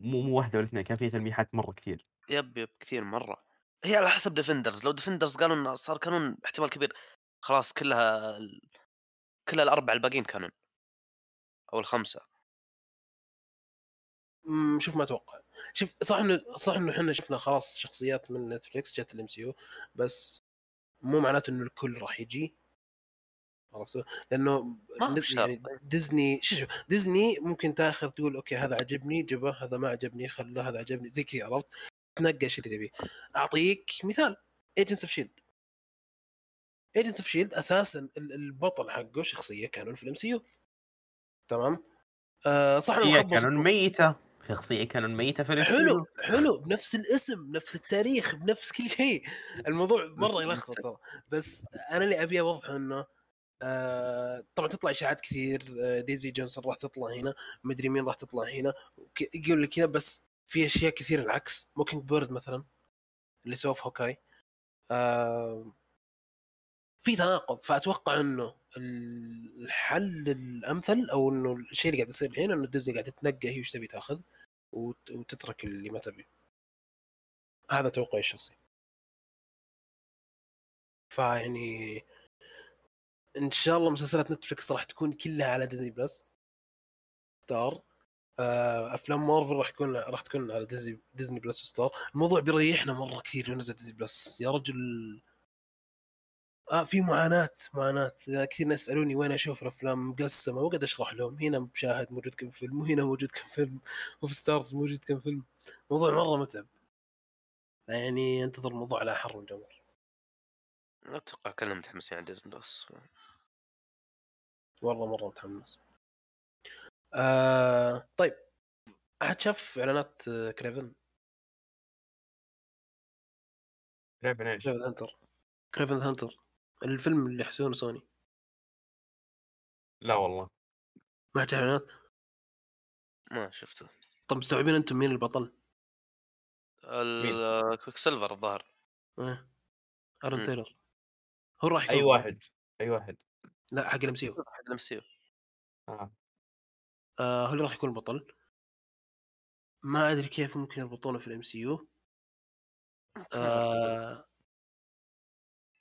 مو مو واحدة ولا اثنين كان فيها تلميحات مرة كثير. yep yep كثير مرة. هي على حسب Defenders لو Defenders قالوا انه صار canon احتمال كبير خلاص كلها ال- كلها الأربعة الباقيين canon. أو الخمسة. شوف ما أتوقع. شوف صح إنه صح إنه إحنا شفنا خلاص شخصيات من Netflix جت ال MCU بس مو معناته إنه الكل راح يجي. عرفت؟ لأنه. يعني ديزني شو شو ديزني ممكن تاخذ تقول okay هذا عجبني جبه هذا ما عجبني خله هذا عجبني زي كذا عرفت؟ الشيء اللي تبيه. أعطيك مثال Agents of S.H.I.E.L.D. Agents of S.H.I.E.L.D. أساسا ال- البطل حقه شخصية canon في ال MCU تمام؟ آه صح انه هي canon ميتة. شخصية canon ميتة في ال MC حلو U حلو بنفس الاسم بنفس التاريخ بنفس كل شيء. الموضوع مرة يلخبط ترى. بس أنا اللي ابي اوضحه إنه آه طبعا تطلع إشاعات كثير آه ديزي جونسون راح تطلع هنا مدري مين راح تطلع هنا يقول لك كذا بس في أشياء كثير العكس. Mockingbird مثلا اللي سواه في Hawkeye في تناقض. فأتوقع إنه الحل الأمثل أو إنه الشيء اللي قاعد يصير الحين إنه ديزني قاعدة تنقى هي وش تبي تأخذ وت- وتترك اللي ما تبي. هذا توقعي الشخصي. فيعني إن شاء الله مسلسلات Netflix راح تكون كلها على Disney Plus. Star. آه، أفلام مارفل راح تكون راح تكون على Disney Disney Plus Star. الموضوع بيريحنا مرة كثير لو نزل Disney Plus. يا رجل. آه في معاناة معاناة. كثير ناس يسألوني وين أشوف الأفلام مقسمة وقد أشرح لهم. هنا مشاهد موجود كم فيلم وهنا موجود كم فيلم وفي Starz موجود كم فيلم. موضوع مرة متعب. يعني أنتظر الموضوع على أحر من جمر أتوقع كلنا متحمسين على Disney Plus. والله مرة متحمس. آه طيب. أحد شاف إعلانات آه، Kraven Kraven إيش؟ Kraven Hunter Kraven Hunter الفيلم اللي يحسونه سوني لا والله. ما حد شاف إعلانات؟ ما شفته. طب مستوعبين أنتم مين البطل؟ ال Quicksilver الظاهر. إيه. أرون مم. هو راح يكون اي. واحد أي واحد. لا حق ال MCU. حق ال MC آه. آه هو اللي راح يكون البطل. ما أدري كيف ممكن يربطونه في ال MCU. آه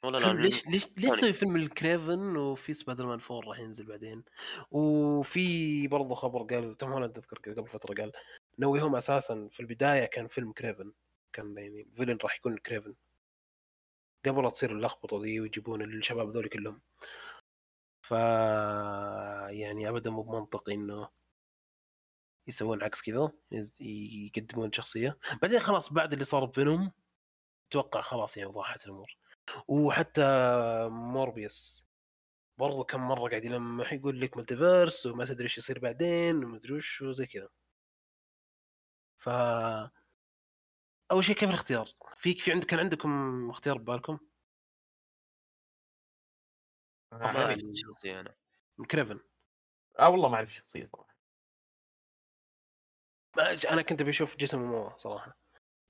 ولا لا حلو ليش ليش ليش. تسوي فيلم ال Kraven وفي سبايدر مان 4 راح ينزل بعدين؟ وفي برضه خبر قال توم هولاند اذكر قبل فترة قال No Way Home أساسا في البداية كان فيلم Kraven. كان يعني ال villain راح يكون Kraven قبل لا تصير اللخبطة ذي ويجيبون الشباب ذول كلهم. ف يعني ابدا مو بمنطقي إنه يسوون عكس كذا يقدمون شخصية. بعدين خلاص بعد اللي صار بفينوم أتوقع خلاص يعني وضحت الأمور. وحتى موربيوس برضو كم مرة قاعد يلمح يقول لك ملتيفيرس وما تدري إيش يصير بعدين وما ادري وش وزي كذا. ف أول شيء كيف الاختيار؟ في في عندك كان عندكم اختيار ببالكم؟ ما. اعرف الشخصيه أنا. من Kraven. آه والله ما أعرف الشخصيه صراحة. ما- أنا كنت بشوف جيسون موموا صراحة.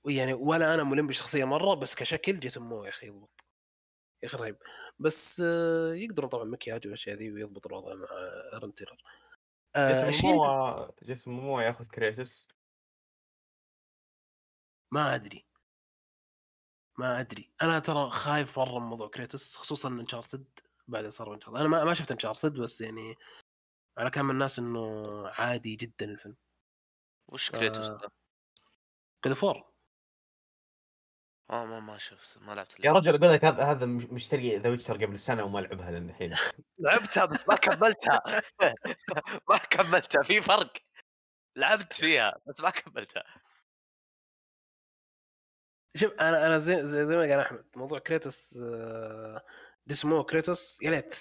يعني ولا أنا ملم بالشخصيه مرة بس كشكل جيسون موموا يا أخي يضبط. يا أخي رهيب. بس آه، يقدرون طبعا مكياج والاشياء ذي ويضبط الوضع مع آرون تيلر آه، جيسون الشيء اللي- موموا جيسون موموا ياخذ Kratos ما أدري. ما أدري. أنا ترى خايف مرة من موضوع كريتوس خصوصا Uncharted بعد صار Uncharted أنا ما ما شفت Uncharted بس يعني على كلام الناس إنه عادي جدا الفيلم. وش كريتوس. ذا؟ God of War آه ما ما شفت ما لعبت يا. رجل أقول لك هذا هذا مش- مشتري The Witcher قبل سنة وما لعبها لين الحين لعبتها بس ما كملتها. ما كملتها في فرق. لعبت فيها بس ما كملتها. شوف أنا أنا زي زي, زي ما قال أحمد موضوع كريتوس آه، دي اسمه كريتوس يا ليت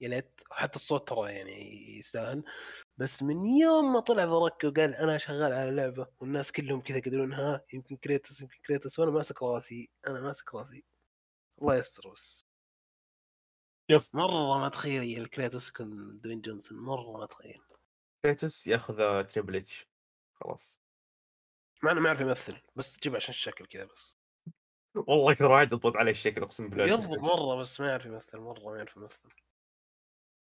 يا ليت. حتى الصوت ترى يعني يستاهل. بس من يوم ما طلع The Rock وقال أنا شغال على لعبه والناس كلهم كذا يقولون ها يمكن كريتوس يمكن كريتوس. وأنا ماسك راسي أنا ماسك راسي. الله يستر بس. شوف. مرة ما أتخيل الكريتوس يكون دوين جونسون. مرة ما أتخيل. كريتوس ياخذ Triple H خلاص. مع انه ما يعرف يمثل بس جيب عشان الشكل كذا بس. والله أكثر واحد يضبط عليه الشكل أقسم بالله يضبط مرة بس ما يعرف يمثل مرة ما يعرف يمثل.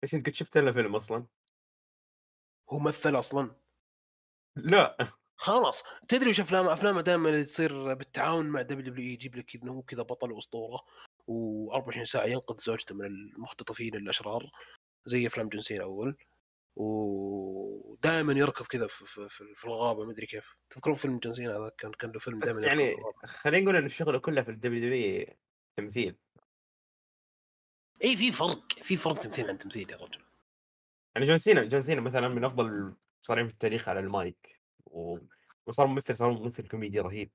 إيش أنت قد شفت له فيلم أصلا؟ هو مثل أصلا. لا. خلاص تدري وش أفلام أفلامه دائما اللي تصير بالتعاون مع WWE يجيب لك إنه هو كذا بطل وأسطورة و24 ساعة ينقذ زوجته من المختطفين الأشرار زي أفلام جون سينا أول. ودائما يركض كذا في, في, في, الغابة ما أدري كيف. تذكرون فيلم جون سينا هذا؟ كان كان له فيلم دائما يعني خلينا نقول انه شغله كله في ال WWE تمثيل. إي في فرق في فرق تمثيل عن تمثيل يا رجل. يعني جون سينا جون سينا مثلا من أفضل المصارعين في التاريخ على المايك. و... وصار ممثل صار ممثل كوميدي رهيب.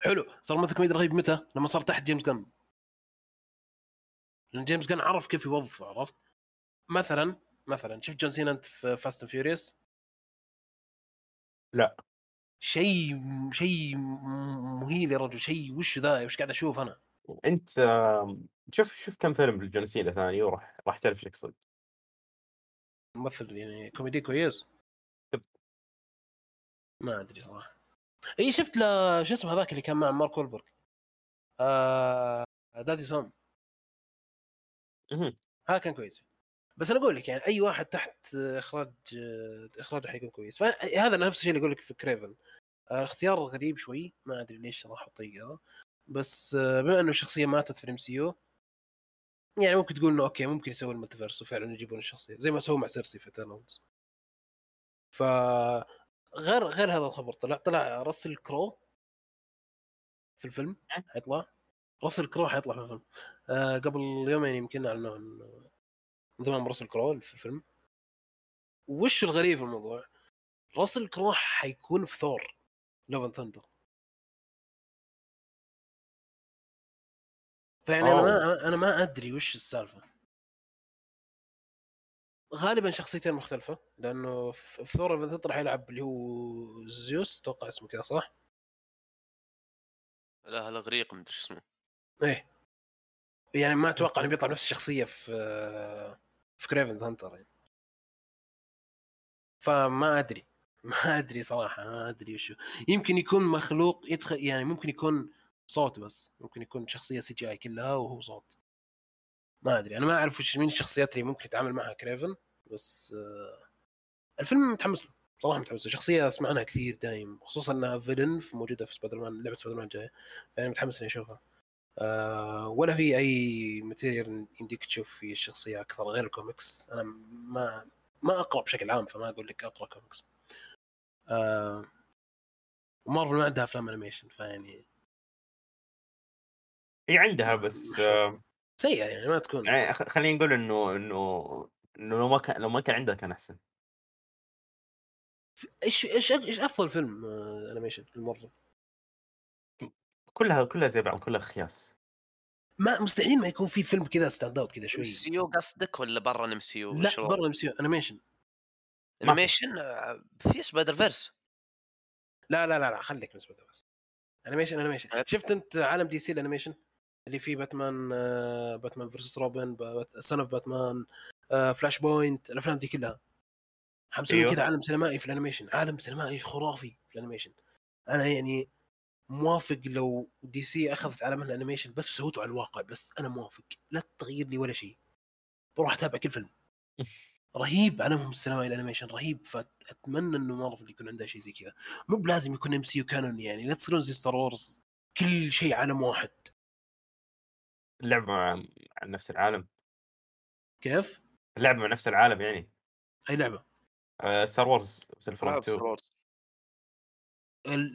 حلو. صار ممثل كوميدي رهيب متى؟ لما صار تحت جيمس جن لأن جيمس جن عرف كيف يوظف عرفت؟ مثلا مثلا شفت جون سينا أنت في Fast and Furious؟ لا. شيء شيء مهيل يا رجل شيء وش ذا وش قاعد أشوف أنا؟ أنت شوف شوف كم فيلم لجون سينا ثاني وراح راح تعرف إيش اقصد ممثل يعني كوميدي كويس. ما أدري صراحة إي شفت له شو اسمه هذاك اللي كان مع مارك وولبرغ آه... Daddy's Home. هذا كان كويس بس أنا أقول لك يعني أي واحد تحت إخراج إخراجه حيكون كويس. فهذا نفس الشيء اللي أقول لك في كريفن آه، اختيار غريب شوي ما أدري ليش راح الطريقة بس آه، بما إنه الشخصية ماتت في ال MCU يعني ممكن تقول إنه okay ممكن يسوي ال multiverse وفعلا يجيبون الشخصية زي ما سووا مع سيرسي في Eternals ف غير غير هذا الخبر طلع طلع راسل كرو في الفيلم حيطلع. راسل كرو حيطلع في الفيلم. آه قبل يومين يمكن أعلنوا عن من زمان راسل كرو في الفيلم. وش الغريب في الموضوع؟ راسل كرو حيكون في Thor. Love and Thunder فيعني أنا ما أنا ما أدري وش السالفة. غالبا شخصيتين مختلفة لأنه في Thor Love and Thunder حيلعب اللي هو زيوس أتوقع اسمه كذا صح؟ لا الأغريق مدري شو اسمه. إيه. يعني ما أتوقع إنه بيطلع نفس الشخصية في في Kraven the Hunter يعني. فما أدري ما أدري صراحة ما أدري وشو. يمكن يكون مخلوق يدخل يعني ممكن يكون صوت بس ممكن يكون شخصية CGI كلها وهو صوت. ما أدري أنا ما أعرف وش مين الشخصيات اللي ممكن يتعامل معها كريفن بس آه الفيلم متحمس له صراحة متحمس له. شخصية أسمع عنها كثير دايم خصوصا إنها villain موجودة في سبايدر مان لعبة سبايدر مان جاية فأنا متحمس إني أشوفها. ولا في أي material يمديك تشوف في الشخصيه أكثر غير الكوميكس. أنا ما ما أقرأ بشكل عام فما أقول لك أقرأ كوميكس. آه ومارفل ما عندها أفلام animation فيعني هي عندها بس آه، سيئة يعني ما تكون. يعني خلينا نقول إنه إنه إنه لو ما كان لو ما كان عندها كان أحسن. إيش إيش إيش أفضل فيلم آه animation المارفل كلها كلها زي بعض كلها خياس. ما مستحيل ما يكون في فيلم كذا stand out كذا M شوي C U قصدك ولا برا ال MCU؟ لا برا ال MC animation animation آه، في Spider-Verse لا لا لا لا خليك من Spider بس animation animation. شفت أنت عالم DC ال animation؟ اللي فيه باتمان آه، Batman versus Robin Son of Batman آه، Flashpoint الأفلام دي كلها. حمسوي أيوه. كذا عالم سينمائي في ال animation عالم سينمائي خرافي في ال animation. أنا يعني موافق لو DC أخذت عالم ال animation بس وسوته على الواقع بس أنا موافق. لا تغير لي ولا شيء. بروح أتابع كل فيلم. رهيب عالمهم السينمائي ال animation رهيب. فأتمنى إنه مارفل يكون عندها شيء زي كذا. مو بلازم يكون MCU canon يعني. لا تصيرون زي Star Wars كل شيء عالم واحد. اللعبة مع نفس العالم. كيف؟ اللعبة مع نفس العالم يعني. أي لعبة؟ Star Wars 2 في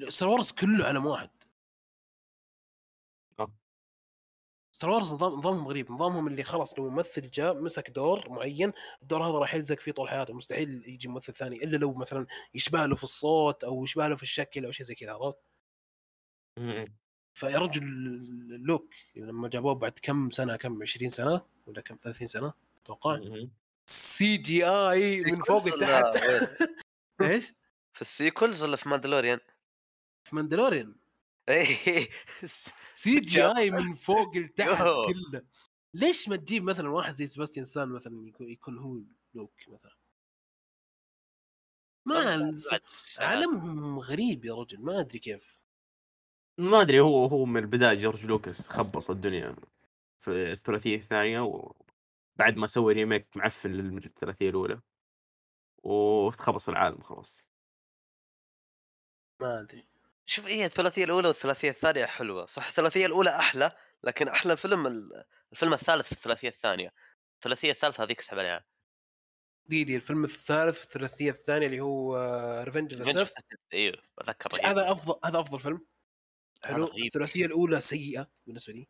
Star Wars كله عالم واحد. Star Wars نظام نظامهم غريب نظامهم اللي خلاص لو ممثل جاء مسك دور معين الدور هذا راح يلزق فيه طول حياته مستحيل يجي ممثل ثاني إلا لو مثلا يشبه له في الصوت أو يشبه له في الشكل أو شيء زي كذا عرفت؟ م- فيا رجل لوك لما جابوه بعد كم سنة كم 20 سنة ولا كم 30 سنة أتوقع CGI من فوق لتحت؟ إيش؟ في ال sequels ولا في ماندلوريان؟ في ماندلوريان. اي سي جي آي من فوق لتحت. كله. ليش ما تجيب مثلا واحد زي سباستيان ستان مثلا يكون, هو لوك مثلا؟ ما عالمهم غريب يا رجل ما أدري كيف. ما أدري هو هو من البداية جورج لوكاس خبص الدنيا في الثلاثية الثانية وبعد ما سوى ريميك معفن للثلاثية الأولى وتخبص العالم خلاص. ما أدري. شوف هي الثلاثية الأولى والثلاثية الثانية حلوة صح الثلاثية الأولى أحلى لكن أحلى فيلم ال- الفيلم الثالث الثلاثية الثانية الثلاثية الثالثة هذيك اسحب عليها ذي ذي الفيلم الثالث الثلاثية الثانية اللي هو Revenge of. أيوه أتذكر. هذا أفضل هذا أفضل فيلم حلو رهيب. الثلاثية الأولى سيئة بالنسبة لي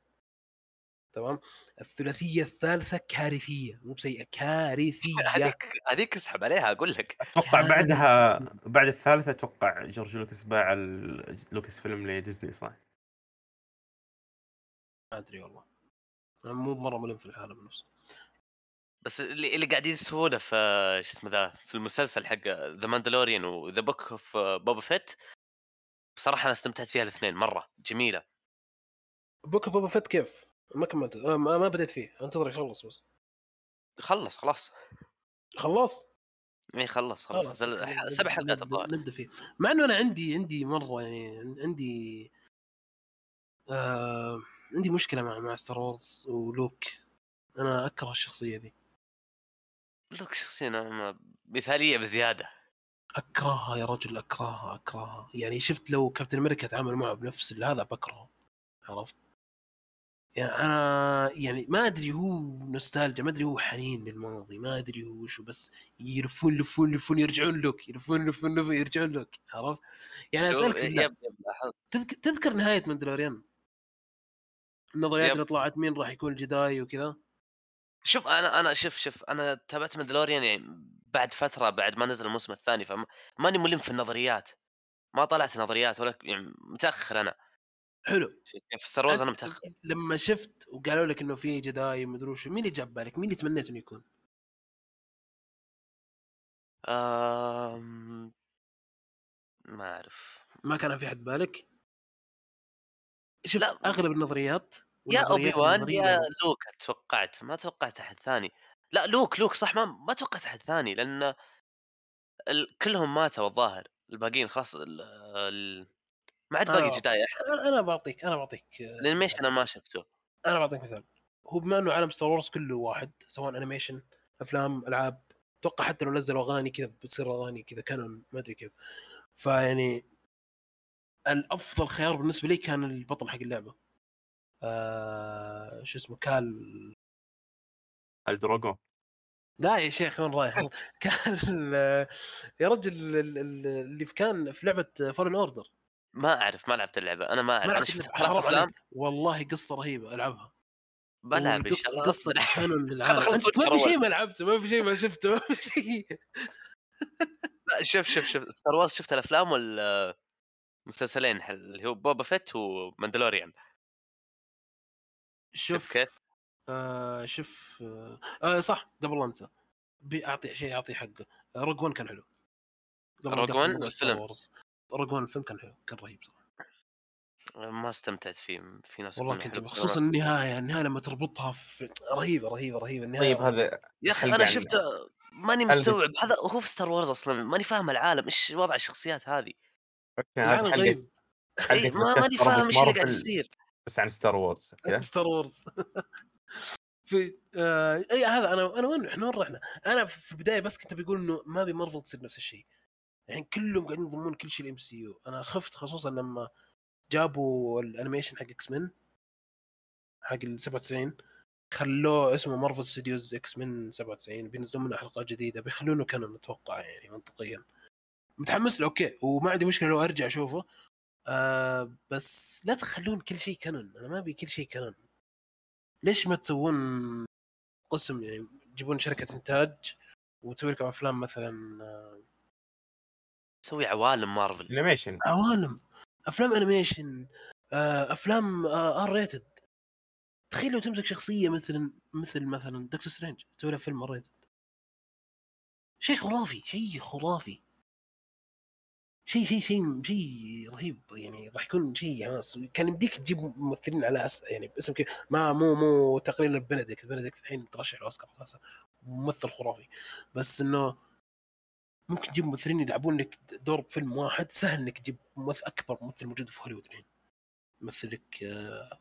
تمام؟ الثلاثية الثالثة كارثية مو بسيئة كارثية. هذيك هذيك اسحب عليها أقول لك. أتوقع بعدها بعد الثالثة أتوقع جورج لوكاس باع ال- لوكاس فيلم لديزني صح؟ ما أدري والله. أنا مو مرة ملم في العالم نفسه. بس اللي اللي قاعدين يسوونه في شو اسمه ذا في المسلسل حق ذا ماندلوريان و The Book of Boba Fett بصراحه أنا استمتعت فيها الاثنين مرة جميلة. Book بوبا فيت كيف؟ ما كملت. آه، ما, ما بديت فيه. انتظر يخلص بس. خلص خلاص. خلص؟ مي خلص ح- نبدأ- سبع حلقات الظاهر. نبدأ فيه. مع إنه أنا عندي عندي مرة يعني عندي آه عندي مشكلة مع مع ستار وورز ولوك. أنا أكره الشخصية ذي لوك شخصيا ما- مثالية بزيادة. أكرهها يا رجل أكرهها أكرهها. يعني شفت لو كابتن أمريكا تعامل معه بنفس هذا بكرهه. عرفت؟ يعني أنا يعني ما أدري هو نوستالجيا ما أدري هو حنين للماضي ما أدري هو شو بس يلفون يلفون يلفون يرجعون لوك يلفون يلفون يلفون يرجعون لوك عرفت؟ يعني أسألك يب- يب-. تذكر, تذكر نهاية ماندلوريان النظريات. اللي طلعت مين راح يكون الجداي وكذا؟ شوف أنا أنا شوف شوف أنا تابعت ماندلوريان يعني بعد فترة بعد ما نزل الموسم الثاني فماني ملم في النظريات. ما طلعت نظريات ولا يعني متأخر أنا. حلو في ستار وورز أنا متأخر لما شفت وقالوا لك إنه في جداي ومدري وشو مين اللي جاب بالك؟ مين اللي تمنيت إنه يكون؟ أم... ما أعرف ما كان في حد بالك؟ شوف لا. أغلب النظريات يا اوبي وان يا لوك توقعت ما توقعت أحد ثاني لا لوك لوك صح ما ما توقعت أحد ثاني لأن ال... كلهم ماتوا الظاهر الباقيين خلاص ال... ال... ما عاد باقي آه. جداي أنا أنا بعطيك أنا بعطيك آه، ال animation أنا ما شفته. أنا بعطيك مثال. هو بما إنه عالم ستار وورز كله واحد سواء animation أفلام ألعاب أتوقع حتى لو نزلوا أغاني كذا بتصير أغاني كذا canon ما أدري كيف. فيعني الأفضل خيار بالنسبة لي كان البطل حق اللعبة. آه شو اسمه كال ال dragon لا يا شيخ وين رايح؟ كان ال- يا رجل ال- ال- اللي كان في لعبة Fallen Order ما أعرف ما لعبت اللعبة. أنا ما أعرف. أنا شفت ثلاث أفلام. والله قصة رهيبة. ألعبها. بلعب إن شاء الله. قصة. canon للعالم ما في شيء. ما لعبته ما في شيء ما شفته ما في شيء. لا شوف شوف شوف. ستار وورز شفت الأفلام والمسلسلين اللي هو بوبا فيت وماندلوريان. شوف كيف؟ آه شوف آه, آه صح. قبل لا انسى بيعطي شيء يعطي حقه. Rogue 1 كان حلو. Rogue نقفل 1 موضوع ستار الفيلم. وورز. Rogue 1 الفيلم كان حلو كان رهيب صراحة. ما استمتعت فيه في ناس والله كنت خصوصا النهاية النهاية لما تربطها في رهيبة رهيبة رهيبة النهاية طيب هذا يا أخي أنا عن- شفت ماني. مستوعب هذا هو في ستار وورز أصلا ماني فاهم العالم إيش وضع الشخصيات هذه. أوكي العالم غريب. ما ماني فاهم إيش اللي قاعد يصير. بس عن ستار وورز okay؟ ستار وورز في آه إي هذا أنا أنا وين إحنا وين رحنا؟ أنا في البداية بس كنت بقول إنه ما أبي مارفل تصير نفس الشيء. يعني كلهم قاعدين يضمون كل شيء ال MCU أنا خفت خصوصا لما جابوا ال animation حق إكس مان حق ال 97 خلوه اسمه مارفل ستوديوز إكس مان 97 بينزلون منه حلقات جديدة بيخلونه canon أتوقع يعني منطقيا. متحمس له okay. وما عندي مشكلة لو أرجع أشوفه. آه بس لا تخلون كل شيء canon. أنا ما أبي كل شيء canon. ليش ما تسوون قسم؟ يعني تجيبون شركة إنتاج وتسوي لكم أفلام مثلا آه، تسوي عوالم مارفل. انيميشن عوالم. أفلام animation آه، أفلام R-rated تخيل لو تمسك شخصية مثل مثل مثلا دكتور سترينج تسوي له فيلم R-rated شيء خرافي شيء خرافي. شيء شيء شيء شيء رهيب يعني راح يكون شيء حماس كان يمديك تجيب ممثلين على أس... يعني باسم كذا. ما مو مو تقليل بنديكت بنديكت الحين ترشح الاوسكار أساسا ممثل خرافي. بس إنه ممكن تجيب ممثلين يلعبون لك دور بفيلم واحد سهل إنك تجيب ممثل أكبر ممثل موجود في هوليوود الحين. يمثل لك آه،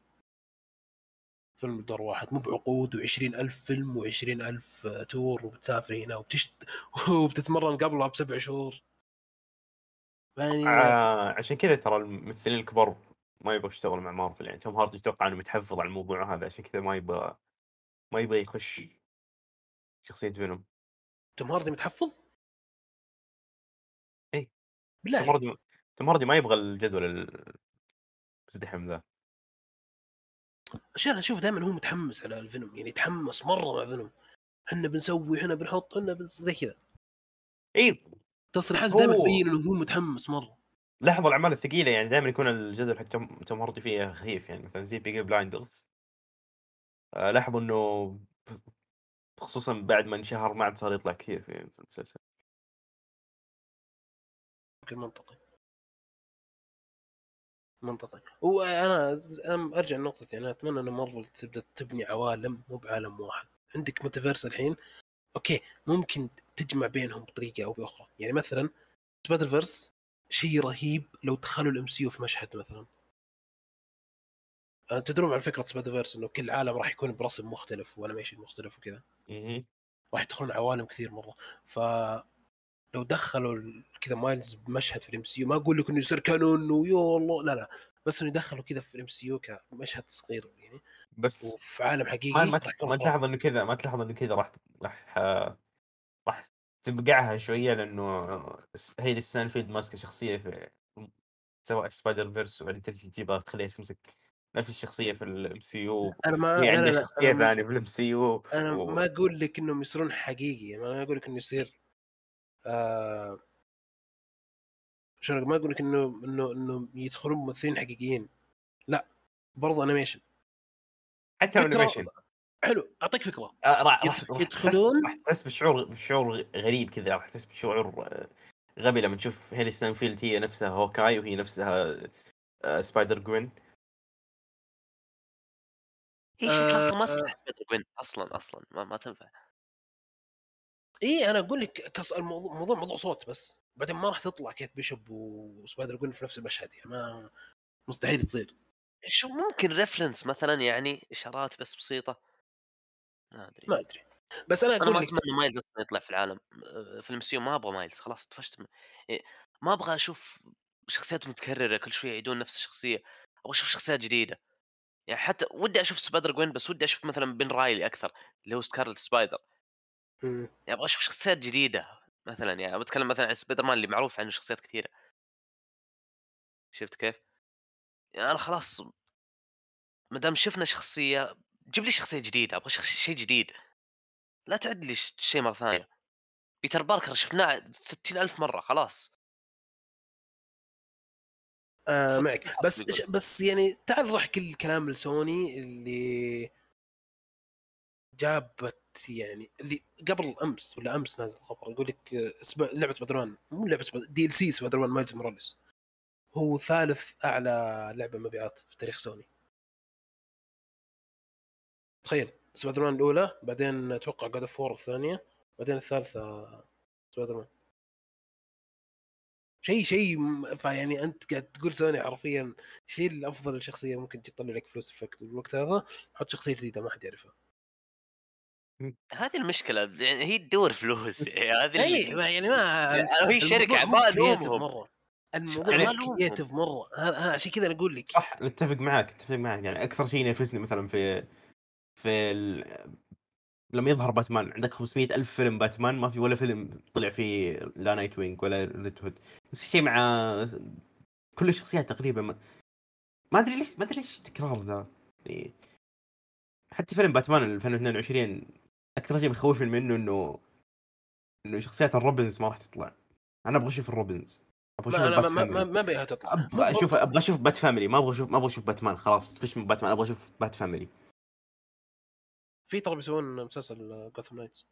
فيلم دور واحد مو بعقود و20 ألف فيلم و20 ألف تور وبتسافر هنا وبتشت وبتتمرن قبلها بسبع شهور. يعني آه عشان كذا ترى الممثلين الكبار ما يبغوا يشتغلوا مع مارفل. يعني توم هاردي أتوقع إنه متحفظ على الموضوع هذا عشان كذا ما يبغى ما يبغى يخش شخصية فينوم توم هاردي متحفظ؟ بالله. هاردي توم هاردي ما يبغى الجدول المزدحم ذا. عشان أشوف دائما هو متحمس على الفيلم يعني يتحمس مرة مع فيلم إحنا بنسوي إحنا بنحط إحنا بنس... زي كذا. إي. تصريحات دائما تبين إنه هو متحمس مرة. لاحظوا الأعمال الثقيلة يعني دائما يكون الجدول حق توم هاردي فيها خفيف يعني مثلا زي Peaky Blinders آه لاحظوا إنه خصوصا بعد ما انشهر ما عاد صار يطلع كثير في المسلسل. يمكن منطقي. منطقي. وأنا أرجع لنقطة يعني أتمنى إن مارفل تبدأ تبني عوالم مو بعالم واحد. عندك ميتافيرس الحين. أوكي ممكن تجمع بينهم بطريقة أو بأخرى. يعني مثلا Spider-Verse شيء رهيب لو دخلوا ال MCU في مشهد مثلا. أه، تدرون على فكرة Spider-Verse إنه كل عالم راح يكون برسم مختلف و animation مختلف وكذا. مهم. راح يدخلون عوالم كثير مرة. ف لو دخلوا كذا مايلز بمشهد في ال MCU ما أقول لك إنه يصير canon ويا الله لا لا بس إنه يدخلوا كذا في ال MCU كمشهد صغير يعني بس وفي عالم حقيقي ما ما. تلاحظ إنه كذا ما تلاحظ إنه كذا راح راح راح تبقعها شوية لأنه هيلي ستانفيلد ماسكة شخصية في سواء Spider-Verse وبعدين تجي تجيبها تخليها تمسك نفس الشخصية في ال MCU أنا ما هي عندها شخصية ثانية في ال MCU أنا و- ما أقول لك إنهم يصيرون حقيقي ما أقول لك إنه يصير آه شلون ما أقول لك إنه إنه إنه يدخلون ممثلين حقيقيين. لا برضه animation حتى animation حلو أعطيك فكرة. آه، راح يدخلون- راح تحس بشعور بشعور غريب كذا راح تحس بشعور آه، غبي لما تشوف هيلي ستانفيلد هي نفسها Hawkeye وهي نفسها آه، Spider-Gwen هي شكلها أصلا ما آه. تصلح Spider-Gwen أصلا أصلا ما, ما تنفع. اي أنا أقول لك كص... الموضوع موضوع موضوع صوت بس. بعدين ما راح تطلع كيت بيشوب و Spider-Gwen في نفس المشهد يعني ما مستحيل تصير. شو ممكن reference مثلا يعني إشارات بس بسيطة؟ ما أدري. ما أدري. بس أنا أنا أقول ما لك أتمنى مايلز أصلا يطلع في العالم. آه، في ال MCU ما أبغى مايلز خلاص طفشت من... إيه، ما أبغى أشوف شخصيات متكررة كل شوية يعيدون نفس الشخصية. أبغى أشوف شخصيات جديدة. يعني حتى ودي أشوف Spider-Gwen بس ودي أشوف مثلا بن رايلي أكثر اللي هو Scarlet Spider. يعني أبغى أشوف شخصيات جديدة مثلا يعني بتكلم مثلا عن سبايدر مان اللي معروف عنه شخصيات كثيرة. شفت كيف؟ يعني أنا خلاص ما دام شفنا شخصية جيب لي شخصية جديدة أبغى شيء جديد. لا تعد لي شيء مرة ثانية. بيتر باركر شفناه ستين ألف مرة خلاص. آه معك. بس بس. يعني تعال نروح كل كلام لسوني اللي جابت يعني اللي قبل أمس ولا أمس نازل خبر يقول لك آه،. لعبة سبايدر مان مو لعبة DLC سبايدر مان مايلز موراليس. هو ثالث أعلى لعبة مبيعات في تاريخ سوني. تخيل سبايدر مان الأولى بعدين أتوقع God of War الثانية بعدين الثالثة سبايدر مان. شيء شيء فيعني أنت قاعد تقول سوني حرفيا شيء الأفضل شخصية ممكن تطلع لك فلوس في الوقت هذا حط شخصية جديدة ما حد يعرفها. هذه المشكلة يعني هي تدور فلوس يعني هذه إي ما يعني ما يعني هي شركة مو creative ألومهم. مرة. الموضوع يعني- يعني ها- ها، عشان كذا أنا أقول لك. صح نتفق معك أتفق معك يعني أكثر شيء ينرفزني مثلا في في ال... لما يظهر باتمان عندك 500 ألف فيلم باتمان ما في ولا فيلم طلع فيه لا Nightwing ولا Red Hood. نفس الشيء مع كل الشخصيات تقريبا. ما, ما أدري ليش ما أدري ليش تكرار ذا. يعني حتى فيلم باتمان 2022 أكثر شيء مخوفني منه إنه إنه شخصيات ال Robins ما راح تطلع. أنا أبغى أشوف ال Robins أبغى أشوف لا ال Bat ما ما, ما, Family ما بيها تطلع. أبغى أشوف أبغى أشوف Bat Family ما أبغى أشوف ما أبغى أشوف باتمان خلاص طفشت من باتمان أبغى أشوف Bat Family في ترى بيسوون مسلسل Gotham Knights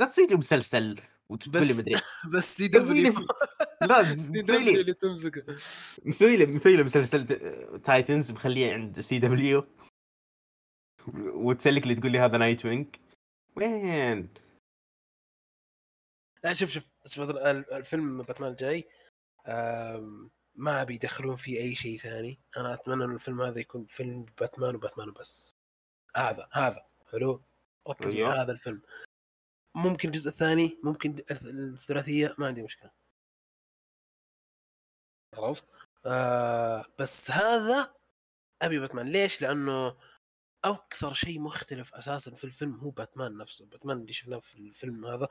لا تصير لي مسلسل وتقول لي مدري بس CW لا CW لي. اللي تمسكه. مسوي لي مسوي لي مسلسل Titans مخليه عند CW وتسلك لي تقول لي هذا Nightwing وين؟ لا شوف شوف الفيلم باتمان الجاي ما أبي يدخلون فيه أي شيء ثاني. أنا أتمنى إن الفيلم هذا يكون فيلم باتمان وباتمان وبس. هذا هذا حلو؟ ركز أيوه. مع هذا الفيلم. ممكن الجزء الثاني ممكن الث- الثلاثية ما عندي مشكلة. عرفت؟ آه بس هذا أبي باتمان. ليش؟ لأنه أكثر شيء مختلف أساسا في الفيلم هو باتمان نفسه. باتمان اللي شفناه في الفيلم هذا.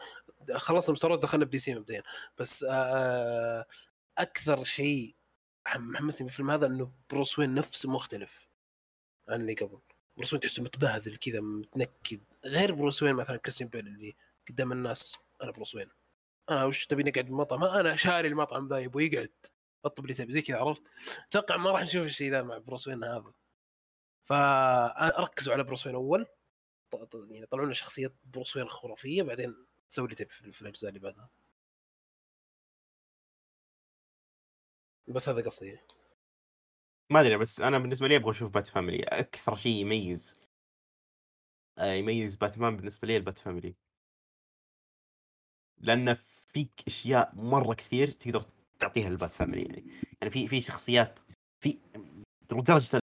خلصنا ستار دخلنا ب DC مبدئيا. بس آه أكثر شيء حم- محمسني في الفيلم هذا إنه بروس وين نفسه مختلف عن اللي قبل. بروس وين تحسه متبهذل كذا متنكد. غير بروس وين مثلا كريستيان بيل اللي قدام الناس أنا بروس وين؟ أنا وش تبي نقعد بالمطعم؟ "ها، أنا شاري المطعم ذا يبغى يقعد اطلب اللي تبي. زي كذا عرفت؟ أتوقع ما راح نشوف الشيء ذا مع بروس وين هذا. فركزوا على بروس وين أول. يعني طلعوا لنا شخصية بروس وين خرافية بعدين سوي تبي في الأجزاء اللي بعدها. بس هذا قصدي. ما أدري بس أنا بالنسبة لي أبغى أشوف Bat Family أكثر شيء يميز آه، يميز باتمان بالنسبة لي ال Bat Family لأن فيه أشياء مرة كثير تقدر تعطيها لل Bat Family يعني. يعني في في شخصيات في لدرجة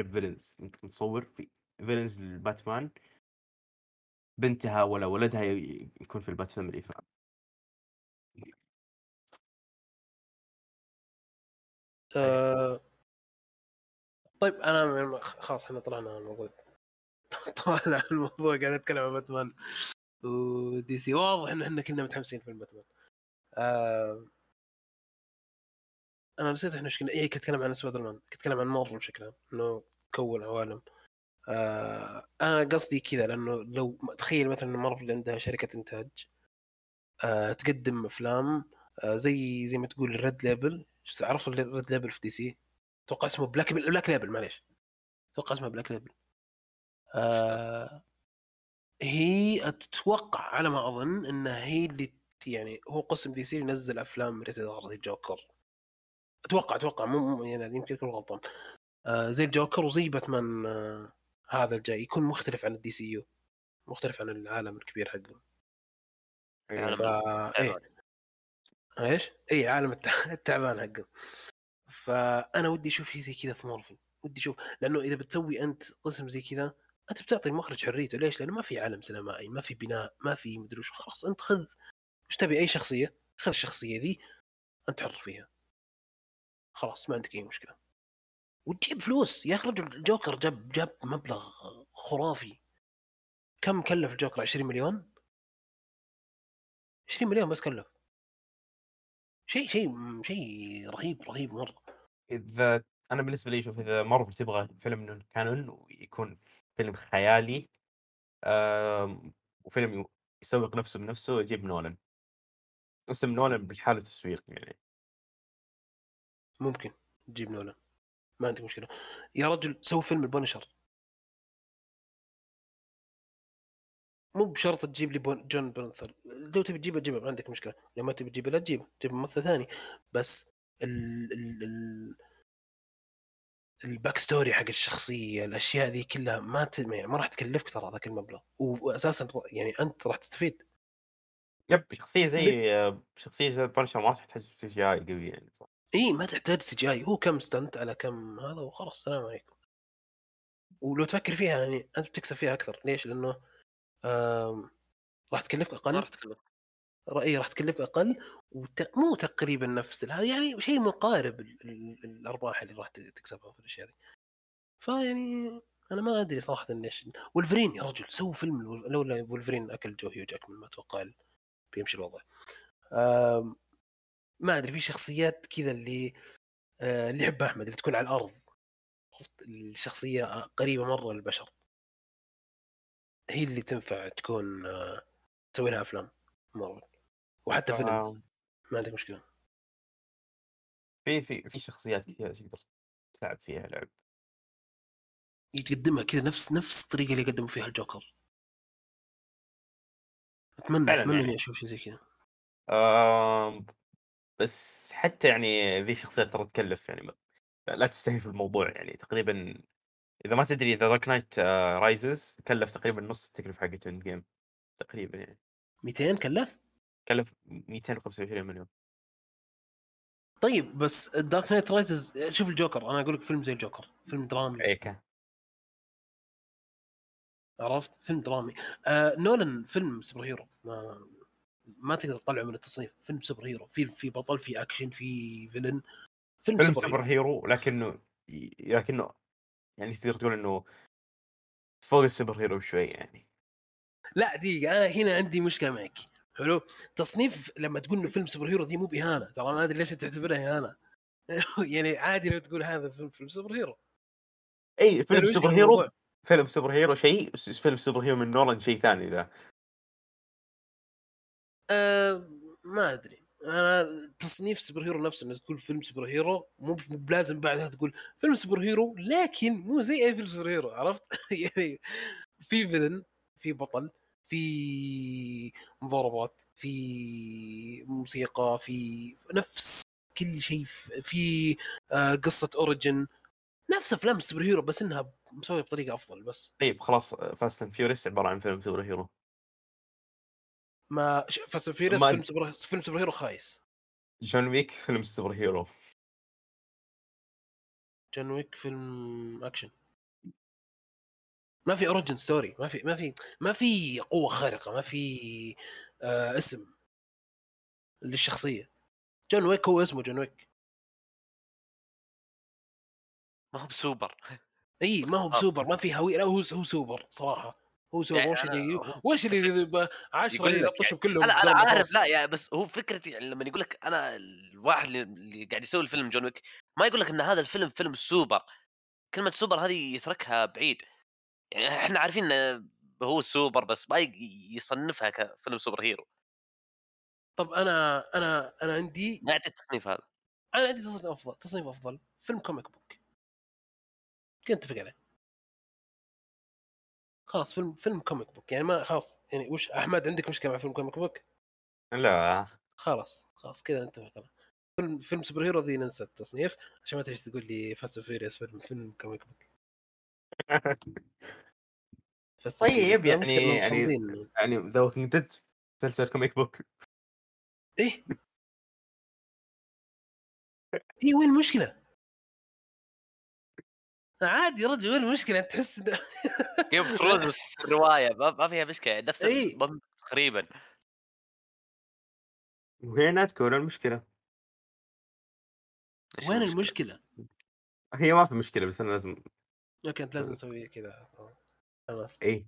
ال villains انت متصور في villains للباتمان. بنتها ولا ولدها يكون في ال Bat Family ف... طيب أنا خلاص إحنا طلعنا عن الموضوع. طلعنا عن الموضوع قاعد نتكلم عن باتمان و DC واضح إن إحنا كلنا متحمسين في باتمان آه. أنا نسيت إحنا إيش كنا إيه كنت أتكلم عن سبايدر مان كنت أتكلم عن مارفل بشكل عام إنه كون عوالم. آه أنا قصدي كذا لأنه لو تخيل مثلا مارفل عندها شركة إنتاج آه تقدم أفلام آه زي زي ما تقول ال red label عرفت ال red label في دي سي أتوقع اسمه black black label معليش. أتوقع اسمه black label آه هي أتوقع على ما أظن انها هي اللي يعني هو قسم دي سي ينزل أفلام rated R زي الجوكر أتوقع أتوقع مو يعني يمكن أكون غلطان. آه زي الجوكر وزي باتمان آه هذا الجاي يكون مختلف عن الدي سي يو. مختلف عن العالم الكبير حقهم. عالم ف إيه. إيش؟ اي عالم التع- التعبان حقه فأنا ودي أشوف شيء زي كذا في مارفل. ودي أشوف لأنه إذا بتسوي أنت قسم زي كذا أنت بتعطي المخرج حريته. ليش؟ لأنه ما في عالم سينمائي ما في بناء ما في مدري وش. خلاص أنت خذ وش تبي أي شخصية خذ الشخصية ذي أنت حر فيها. خلاص ما عندك أي مشكلة. وتجيب فلوس. يا أخي رجل الجوكر جاب جاب مبلغ خرافي. كم كلف الجوكر؟ 20 مليون؟ 20 مليون بس كلف. شيء شيء شيء رهيب رهيب مرة. إذا أنا بالنسبة لي شوف إذا مارفل تبغى فيلم من كانون ويكون فيلم خيالي وفيلم يسوق نفسه بنفسه يجيب نولان. أسم نولان بالحالة تسويق يعني. ممكن تجيب نولان. ما عندي مشكلة. يا رجل سوي فيلم البانيشر مو بشرط تجيب لي جون بيرنثال لو تبي تجيبه تجيبه ما عندك مشكلة. لو ما تبي تجيبه لا تجيبه. تجيب ممثل ثاني. بس ال ال ال ال backstory حق الشخصية الأشياء ذي كلها ما ت... يعني ما راح تكلفك ترى ذاك المبلغ. واساسا يعني أنت راح تستفيد. يب شخصية زي شخصية زي بانيشر ما تحتاج CGI قوي يعني صح؟ إي ما تحتاج CGI هو كم stunt على كم هذا وخلاص السلام عليكم. ولو تفكر فيها يعني أنت بتكسب فيها أكثر. ليش؟ لأنه راح تكلفك أقل. راح تكلف رأيي راح تكلفك أقل وت... مو تقريبا نفس هذا يعني شيء مقارب ال... ال... الأرباح اللي راح تكسبها في الأشياء دي. فيعني أنا ما أدري صراحة ليش ولفرين يا رجل سووا فيلم لولا ولفرين أكل جو هيو جاكمان ما أتوقع بيمشي الوضع. آم، ما أدري في شخصيات كذا اللي آه، اللي يحبها أحمد اللي تكون على الأرض؟ الشخصية قريبة مرة للبشر. هي اللي تنفع تكون آه، تسوي لها أفلام مارفل وحتى فيلمز آم، ما عندك مشكلة. في في في شخصيات كثيرة تقدر تلعب فيها لعب. يقدمها كذا نفس نفس الطريقة اللي قدموا فيها الجوكر. أتمنى أتمنى يعني. اني أشوف شيء زي كذا. آم، بس حتى يعني ذي الشخصيات ترى تكلف يعني لا تستهين في الموضوع يعني تقريبا إذا ما تدري ذا دارك نايت رايزز كلف تقريبا نص التكلفة حقت إند جيم تقريبا يعني. 200 كلف؟ كلف 225 مليون. طيب بس دارك نايت رايزز شوف الجوكر أنا أقول لك فيلم زي الجوكر فيلم درامي. اي كان. عرفت؟ فيلم درامي. آه نولان فيلم super hero. ما ما تقدر تطلعه من التصنيف. فيلم super hero. في في بطل في أكشن في villain. فيلم, فيلم super super hero. لكنه لكنه يعني تقدر تقول إنه فوق ال super hero شوي يعني. لا دقيقة أنا هنا عندي مشكلة معك. حلو؟ تصنيف لما تقول إنه فيلم super hero دي مو بإهانة. ترى ما أدري ليش تعتبرها إهانة. يعني عادي لو تقول هذا فيلم فيلم super hero. إي فيلم سوبر الموضوع؟ hero فيلم super hero شيء فيلم super hero من نولان شيء ثاني ذا. أه ما أدري. أنا تصنيف super hero نفسه إنك تقول فيلم super hero مو بلازم بعدها تقول فيلم super hero لكن مو زي أي فيلم super hero عرفت؟ يعني في villain في بطل في مضاربات في موسيقى في نفس كل شيء في آه، قصة origin. نفس أفلام ال super hero بس إنها مسوية بطريقة أفضل بس. طيب خلاص فاست اند فيوريس عبارة عن فيلم super hero. ما فاست ما- فيلم سوبر فيلم super hero خايس. جون ويك فيلم super hero. جون ويك فيلم أكشن. ما في origin story ما في ما في ما في قوة خارقة ما في آه اسم للشخصية. جون ويك هو اسمه جون ويك. ما هو بسوبر. إي ما هو بسوبر ما في هويه لا هو هو سوبر صراحة. هو سوبر يعني هو- وش اللي ب- عشرة يقول لك يلطشوا كلهم أنا أنا عارف. لا يعني بس هو فكرتي يعني لما يقول لك أنا الواحد اللي- قاعد يسوي الفيلم جون ويك ما يقول لك إن هذا الفيلم فيلم سوبر. كلمة سوبر هذه يتركها بعيد. يعني إحنا عارفين إنه هو السوبر بس ما يصنفها كفيلم super hero. طب أنا أنا أنا عندي ما يعطي التصنيف هذا. أنا عندي تصنيف أفضل تصنيف أفضل فيلم comic book كنت اتفق عليه خلاص فيلم فيلم comic book يعني ما خلاص يعني وش أحمد عندك مشكلة مع فيلم comic book؟ لا خلاص خلاص كذا نتفق أنا. فيلم فيلم super hero ذي ننسى التصنيف عشان ما تجي تقول لي فاست فيوريس فيلم فيلم comic book طيب. يعني يعني. يعني ذا ووكينج ديد مسلسل comic book إيه إيه وين المشكلة؟ عادي يا رجل وين المشكلة؟ أنت تحس جيم اوف ثرونز بس الروايه ما ما فيها مشكلة نفس إيه. المنطق تقريبا. وهنا تكون المشكلة. وين المشكلة؟ المشكلة؟ هي ما في مشكلة بس أنا لازم okay أنت لازم تسوي كذا. خلاص. إي.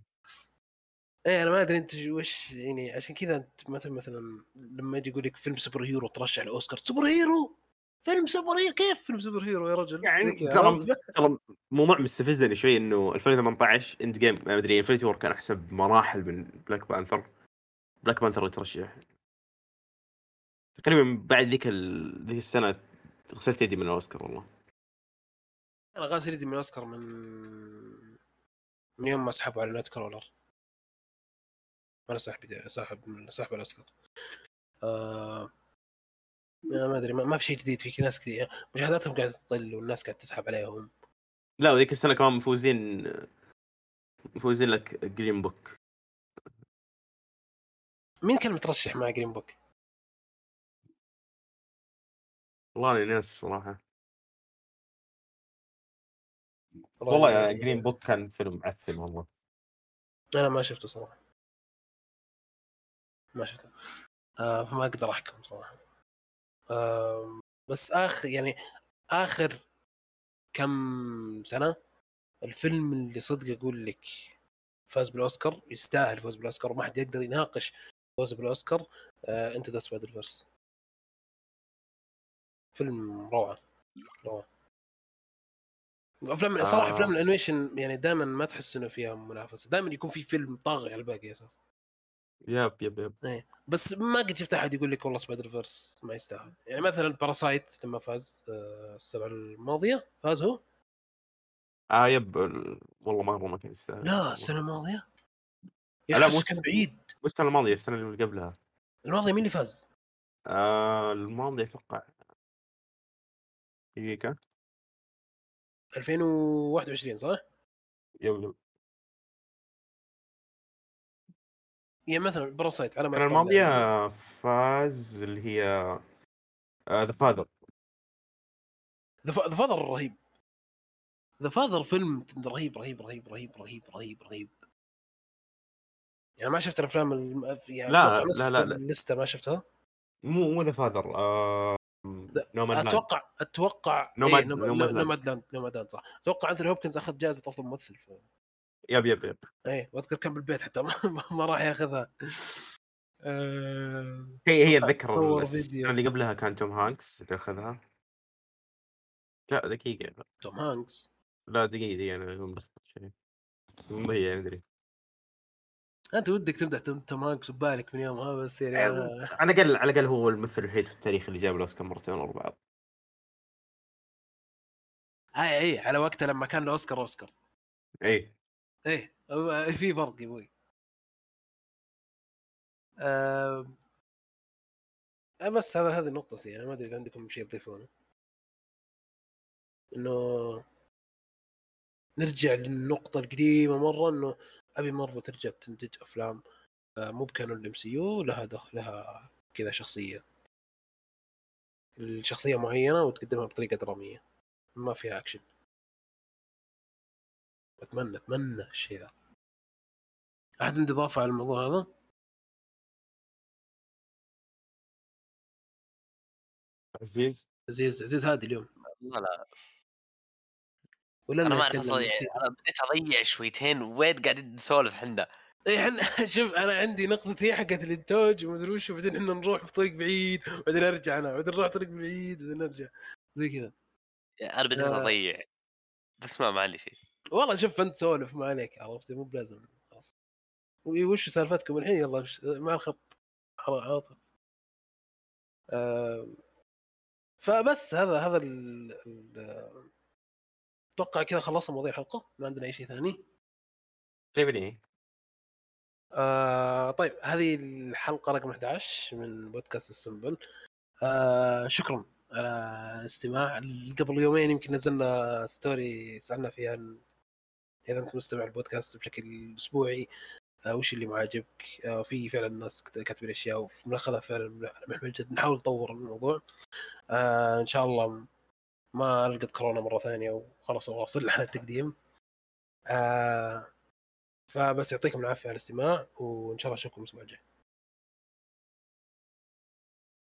إيه أنا ما أدري أنت وش يعني عشان كذا أنت مثلا مثلا لما يجي يقول لك فيلم super hero ترشح الأوسكار super hero! فيلم super hero كيف فيلم super hero يا رجل؟ يعني ترى-؟ ترى موضوع مستفزني شوي إنه 2018 إند جيم ما أدري انفنتي وور كان أحسن بمراحل من بلاك بانثر. بلاك بانثر يترشح تقريبا بعد ذيك ال... ذيك السنة غسلت يدي من الأوسكار والله. أنا غاسل يدي من الأوسكار من من يوم ما سحبوا على نايت كرولر أنا ساحب ساحب ساحب الأوسكار. آه... ما أدري ما, في شيء جديد في ناس كثير. مشاهداتهم قاعدة تقل والناس قاعدة تسحب عليهم. لا وذيك السنة كمان مفوزين مفوزين لك Green Book مين كان مترشح مع Green Book؟ والله اني ناس صراحة. والله يعني Green Book كان فيلم معفن والله. أنا ما شفته صراحة. ما شفته. آه فما أقدر أحكم صراحة. بس آخر يعني آخر كم سنة الفيلم اللي صدق أقول لك فاز بالأوسكار يستاهل الفوز بالأوسكار وما حد يقدر يناقش فوز بالأوسكار انت ذا Spider-Verse فيلم روعة روعة. أفلام صراحة آه. أفلام الأنيميشن يعني دائما ما تحس إنه فيها منافسة دائما يكون في فيلم طاغي على الباقي أساسا. yep yep yep. بس ما قد شفت أحد يقول لك والله Spider-Verse ما يستاهل. يعني مثلا Parasite لما فاز آه، السنة الماضية فاز هو؟ آه يب ال- والله مره ما كان يستاهل. لا السنة الماضية؟ يا لا، مو كان بعيد. مو السنة الماضية السنة اللي قبلها. الماضي مين اللي فاز؟ آه الماضي أتوقع. دقيقة. 2021 صح؟ يوم يوم. يعني مثلا باراسايت على ما السنة أطلع الماضية. فاز اللي هي ذا فاذر The Father رهيب The Father فيلم رهيب رهيب رهيب رهيب رهيب رهيب رهيب يعني ما شفت الأفلام. يعني لا، لا، لا، لا. ال list ه ما شفتها مو مو The Father آه Nomad أتوقع أتوقع Nomad- إيه Nomadland. Nomadland صح أتوقع أنثوني هوبكنز أخذ جائزة أفضل ممثل ف... yep yep yep. إيه واذكر كان بالبيت حتى ما, ما راح ياخذها. آه... هي هي اتذكر. اللي قبلها كان توم هانكس اللي أخذها؟ لا دقيقة. توم هانكس؟ لا دقيقة دقيقة أنا ملخبط شيء مضيع مدري أنت ودك تمدح توم هانكس ببالك من يومها بس يعني. على الأقل على الأقل هو الممثل الوحيد في التاريخ اللي جاب الأوسكار مرتين ورا بعض. اي اي على وقته لما كان له أوسكار. اوسكار اي إيه في فرق يا أبوي. آه... بس هذا هذه نقطتي أنا ما أدري إذا عندكم شيء تضيفونه. إنه نرجع للنقطة القديمة مرة إنه أبي مارفل ترجع تنتج أفلام آه، مو ب canon ال MCU لها دخل لها كذا شخصية. الشخصية معينة وتقدمها بطريقة درامية. ما فيها اكشن أتمنى أتمنى الشيء ذا. أحد عنده إضافة على الموضوع هذا؟ عزيز؟ عزيز عزيز هادي اليوم. لا لا. ولا أنا ما أعرف أصلا يعني؟ أنا بديت أضيع شويتين وين قاعدين نسولف إحنا؟ اي إحنا شوف أنا عندي نقطتي حقت الإنتاج ومدري وش وبعدين إحنا نروح في طريق بعيد وبعدين أرجع أنا وبعدين نروح طريق بعيد وبعدين نرجع. زي كذا. أنا بديت لا. أضيع. بس ما ما عندي شيء. والله شوف انت سولف ما عليك عرفت مو بلازم خلاص. وش سالفتكم الحين؟ يلا مع الخط. عاطف آه فبس هذا هذا ال أتوقع كذا خلصنا مواضيع الحلقة ما عندنا أي شيء ثاني. شايفني آه طيب هذه الحلقة رقم 11 من بودكاست السمبل آه شكرا على الاستماع. قبل يومين يمكن نزلنا ستوري سألنا فيها عن إذا أنت مستمع البودكاست بشكل أسبوعي آه وش اللي معجبك آه في فعلا ناس كاتبين أشياء ومناخذها فعلا محمل جد. نحاول نطور الموضوع. آه إن شاء الله ما ألقط كورونا مرة ثانية وخلاص واصل على التقديم. فبس يعطيكم العافية على الاستماع وإن شاء الله أشوفكم الأسبوع الجاي.